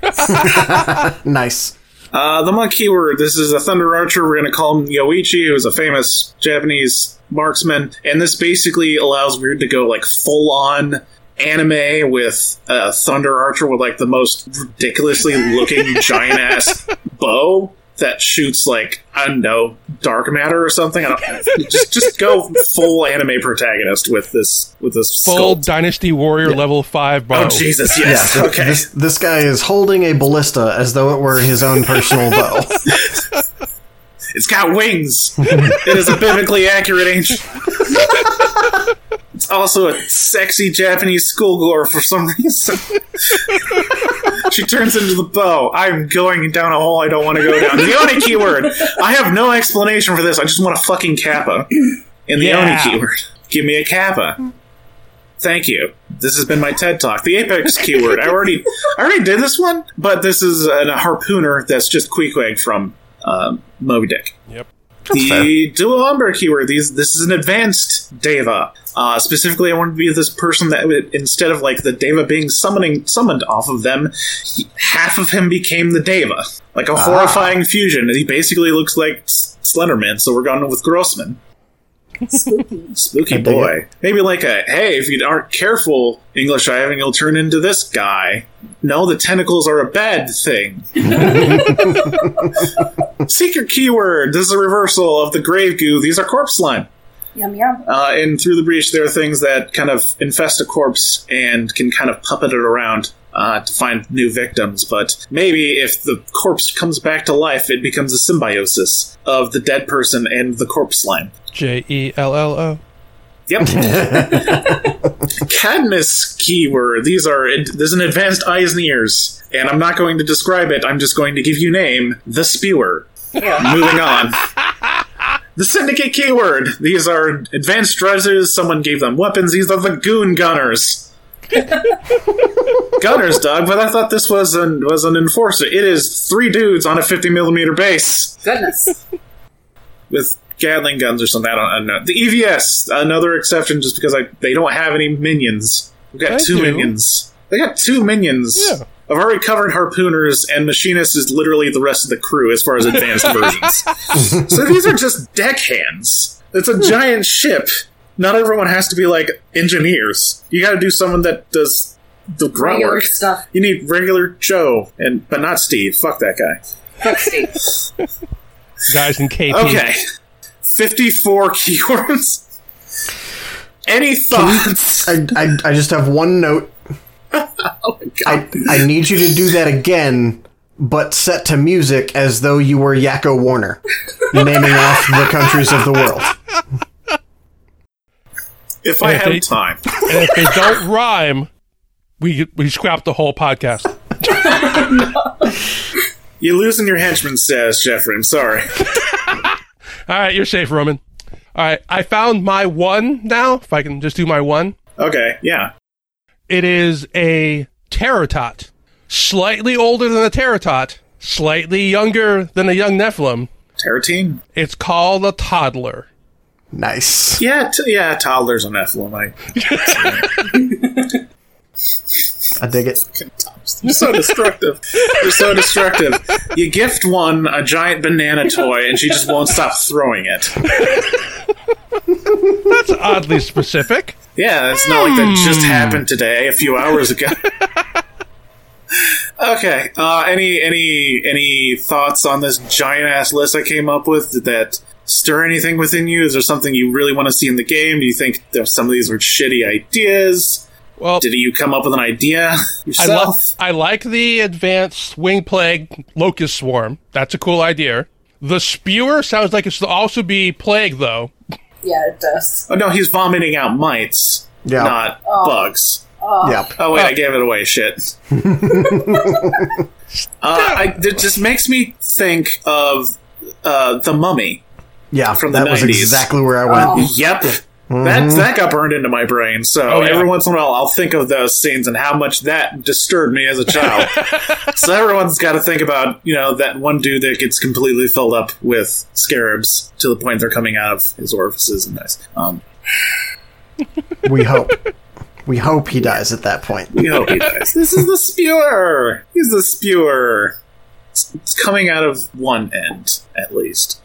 nice. Uh, the monkey word. This is a thunder archer. We're going to call him Yoichi, who's a famous Japanese marksman, and this basically allows Wyrd to go like full on anime with a thunder archer with like the most ridiculously looking giant ass bow that shoots like I don't know dark matter or something. I don't, just just go full anime protagonist with this with this Full sculpt. Dynasty Warrior level 5 bow. Oh Jesus! Yes. Yeah, th- okay. This, this guy is holding a ballista as though it were his own personal bow. It's got wings. it is a biblically accurate angel. it's also a sexy Japanese schoolgirl for some reason. she turns into the bow. I'm going down a hole I don't want to go down. The Oni keyword. I have no explanation for this. I just want a fucking kappa. In the Yeah. Oni keyword. Give me a kappa. Thank you. This has been my TED talk. The Apex keyword. I already, I already did this one, but this is a harpooner that's just Queequeg from um, Moby Dick. Yep. The dual umber keyword. These this is an advanced deva. Uh, specifically, I wanted to be this person that would, instead of like the deva being summoning summoned off of them, he- half of him became the deva, like a horrifying fusion. He basically looks like S- Slenderman. So we're going with Grossman. Spooky. Spooky boy. Maybe like a hey, if you aren't careful, English Ivan, you'll turn into this guy. No, the tentacles are a bad thing. Secret keyword. This is a reversal of the grave goo. These are corpse slime. Yum yum. Uh, and through the breach, there are things that kind of infest a corpse and can kind of puppet it around uh, to find new victims. But maybe if the corpse comes back to life, it becomes a symbiosis of the dead person and the corpse slime. J E L L O. Yep. Cadmus keyword. These are there's an advanced eyes and ears, and I'm not going to describe it. I'm just going to give you name the spewer. Moving on. The syndicate keyword. These are advanced dressers. Someone gave them weapons. These are the goon gunners. gunners, Doug. But I thought this was an was an enforcer. It is three dudes on a 50 millimeter base Goodness. with Gatling guns or something. I don't, I don't know. The EVS, another exception, just because I they don't have any minions. We've got They two do. minions. They got two minions. Yeah. I've already covered harpooners, and machinist is literally the rest of the crew as far as advanced versions. so these are just deckhands. It's a giant ship. Not everyone has to be like engineers. You got to do someone that does the grunt work. stuff. You need regular Joe, and but not Steve. Fuck that guy. Fuck Steve. Guys in KP. Okay. 54 keywords. Any thoughts? I, I, I just have one note. I, I need you to do that again, but set to music as though you were Yakko Warner, naming off the countries of the world. if I Yeah, have they- time. And if they don't rhyme, we we scrap the whole podcast. You're losing your henchman says Jeffrey. I'm sorry. All right, you're safe, Roman. All right, I found my one now. If I can just do my one, Okay, yeah. It is a Terror Tot, slightly older than a Terror Tot, slightly younger than a young Nephilim. Teratine? It's called a toddler. Nice. Yeah, t- yeah, toddlers on Nephilim. I, I dig it. you're so destructive. You're so destructive. You gift one a giant banana toy, and she just won't stop throwing it. That's oddly specific. Yeah, it's not like that just happened today, a few hours ago. okay. Uh, any any any thoughts on this giant ass list I came up with? Did that stir anything within you? Is there something you really want to see in the game? Do you think that some of these are shitty ideas? Well, Did you come up with an idea I, yourself? lo- I like the advanced wing plague locust swarm. That's a cool idea. The spewer sounds like it should also be plague, though. Yeah, it does. oh no, he's vomiting out mites, Yeah. not bugs. Yeah. Oh wait, I gave it away. Shit. uh, I, it just makes me think of uh, the Mummy. Yeah. From the that was 90s. exactly where I went. Oh. Yep. That that got burned into my brain. So Oh, yeah. every once in a while, I'll think of those scenes and how much that disturbed me as a child. so everyone's got to think about you know that one dude that gets completely filled up with scarabs to the point they're coming out of his orifices and dies. Um, We hope. We hope he dies at that point. we hope he dies. This is the spewer. He's the spewer. it's coming out of one end at least.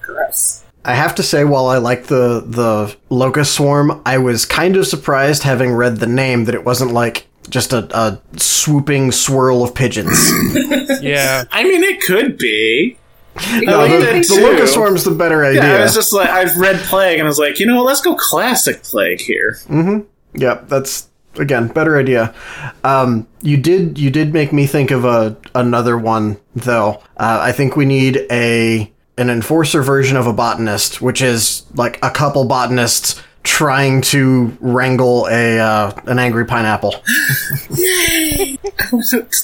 Gross. I have to say, while I like the the locust swarm, I was kind of surprised, having read the name, that it wasn't like just a, a swooping swirl of pigeons. Yeah. I mean, it could be. I No, like the, that the too. locust swarm's the better idea. Yeah, I was just like, I've read Plague, and I was like, you know, what, let's go classic Plague here. Yep, that's again better idea. Um, you did you did make me think of a another one though. Uh, I think we need a an enforcer version of a botanist, which is like a couple botanists trying to wrangle a uh, an angry pineapple.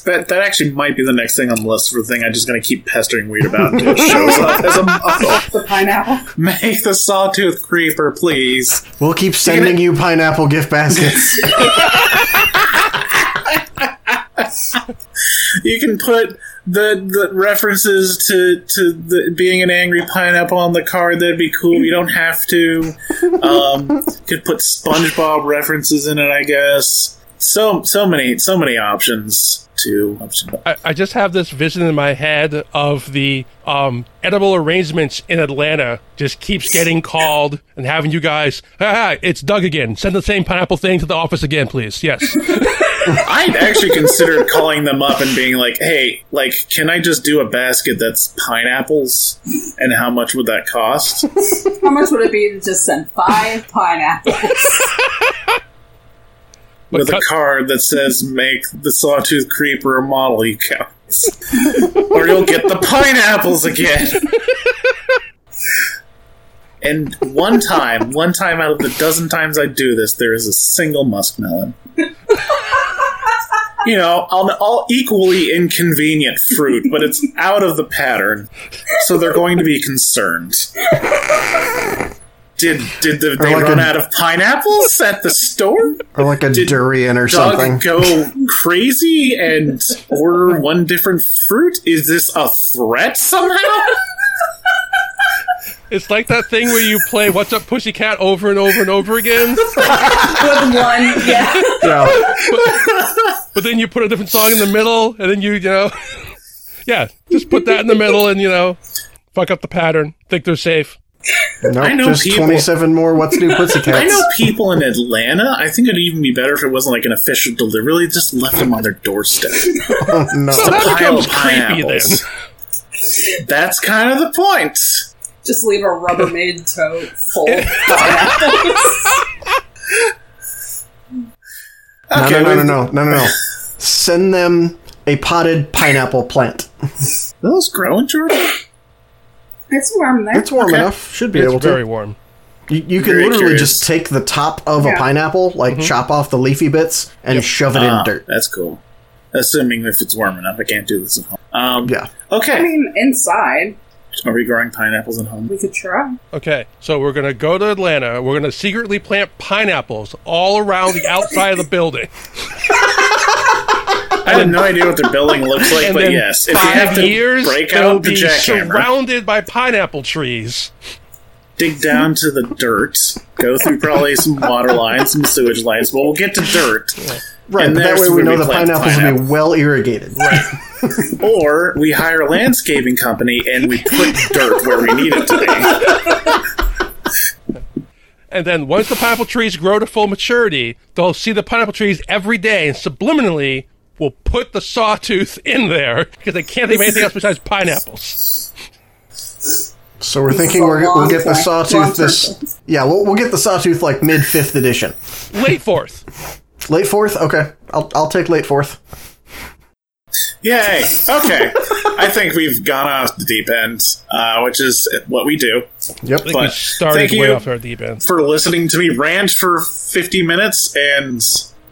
that that actually might be the next thing on the list for the thing I'm just going to keep pestering Wyrd about until it shows up as a model. The pineapple. Make the sawtooth creeper, please. We'll keep sending you pineapple gift baskets. You can put the the references to to the, being an angry pineapple on the card. That'd be cool. You don't have to. Um, could put SpongeBob references in it, I guess. So so many so many options to. I, I just have this vision in my head of the um, edible arrangements in Atlanta just keeps getting called and having you guys, ah, it's Doug again. Send the same pineapple thing to the office again, please. Yes. I'd actually considered calling them up and being like, "Hey, like, can I just do a basket that's pineapples? And how much would that cost?" How much would it be to just send five pineapples? But With a card that says, "Make the sawtooth creeper a model you counts," or you'll get the pineapples again. And one time, one time out of the dozen times I do this, there is a single muskmelon. You know, all, all equally inconvenient fruit, but it's out of the pattern, so they're going to be concerned. Did did the, they like run a- out of pineapples at the store? or like a Did durian or Doug something. go crazy and order one different fruit? Is this a threat somehow? It's like that thing where you play What's Up Pussycat over and over and over again, With one, yeah. Yeah. but then you put a different song in the middle, and then you, you know, yeah, just put that in the middle and, you know, fuck up the pattern. Think they're safe. Nope, I know just people- 27 more What's New Pussycats. I know people in Atlanta. I think it'd even be better if it wasn't like an official delivery. They just left them on their doorstep. Oh, no. So that becomes of creepy then. That's kind of the point. Just leave a Rubbermaid tote full of pineapples. No, no, no, no, no, no, no, no. Send them a potted pineapple plant. Those grow in Georgia. it's warm there. It's warm Okay. enough. Should be It's able to. very warm. You, you can Very literally curious. just take the top of a pineapple, like chop off the leafy bits, and shove it Ah, in dirt. That's cool. Assuming if it's warm enough, I can't do this at home. Um, Yeah. Okay. I mean, inside, Are we growing pineapples at home? we could try. Okay, so we're gonna go to Atlanta. We're gonna secretly plant pineapples all around the outside of the building. I have no idea what the building looks like, and but yes, if five you have to years, break out the be jackhammer, surrounded by pineapple trees. dig down to the dirt, go through probably some water lines, some sewage lines, but we'll get to dirt. Right, And that way we know the plant pineapples will be well irrigated. Or we hire a landscaping company and we put dirt where we need it to be. And then once the pineapple trees grow to full maturity, they'll see the pineapple trees every day and subliminally will put the sawtooth in there because they can't think of anything else besides pineapples. So we're thinking we're, we'll get the sawtooth this. Yeah, we'll, we'll get the sawtooth like mid fifth edition. Late fourth. Late fourth? Okay. I'll, I'll take late fourth. Yay! Okay, I think we've gone off the deep end, uh, which is what we do. Yep. I we But started way off our deep end. For listening to me rant for 50 minutes and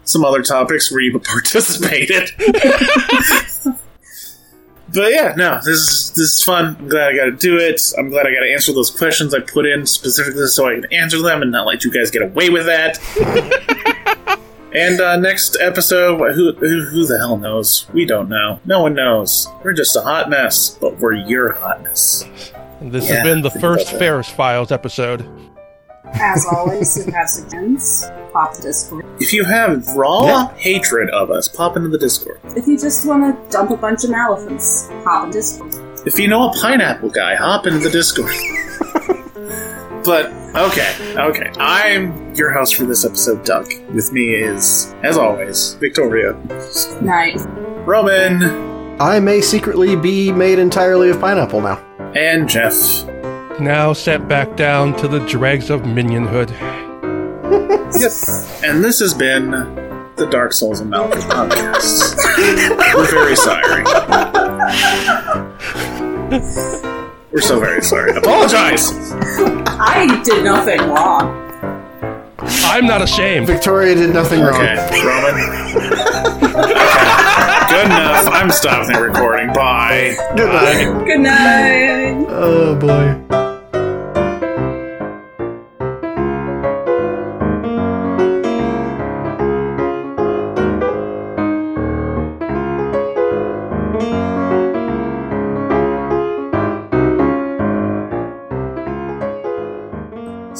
some other topics where you participated. But yeah, no, this is this is fun. I'm glad I got to do it. I'm glad I got to answer those questions I put in specifically so I can answer them and not let you guys get away with that. and uh, next episode, who, who who the hell knows? We don't know. No one knows. We're just a hot mess, but we're your hotness. And this Yeah, has been the first. Ferris Files episode. As always, if you have suggestions, pop the Discord. If you have raw Yeah. hatred of us, pop into the Discord. If you just want to dump a bunch of elephants, pop in Discord. If you know a pineapple guy, hop into the Discord. but okay, okay. I'm your host for this episode, Doug. With me is, as always, Victoria, Night. Roman, I may secretly be made entirely of pineapple now. and Jeff. Now set back down to the dregs of minionhood. Yes. And this has been the Dark Souls and Malcolm podcast. We're very sorry. We're so very sorry. Apologize. I did nothing wrong. I'm not ashamed. Victoria did nothing wrong. Okay, Roman. Okay. Good enough. I'm stopping the recording. Bye. Good night. Good night. Oh boy.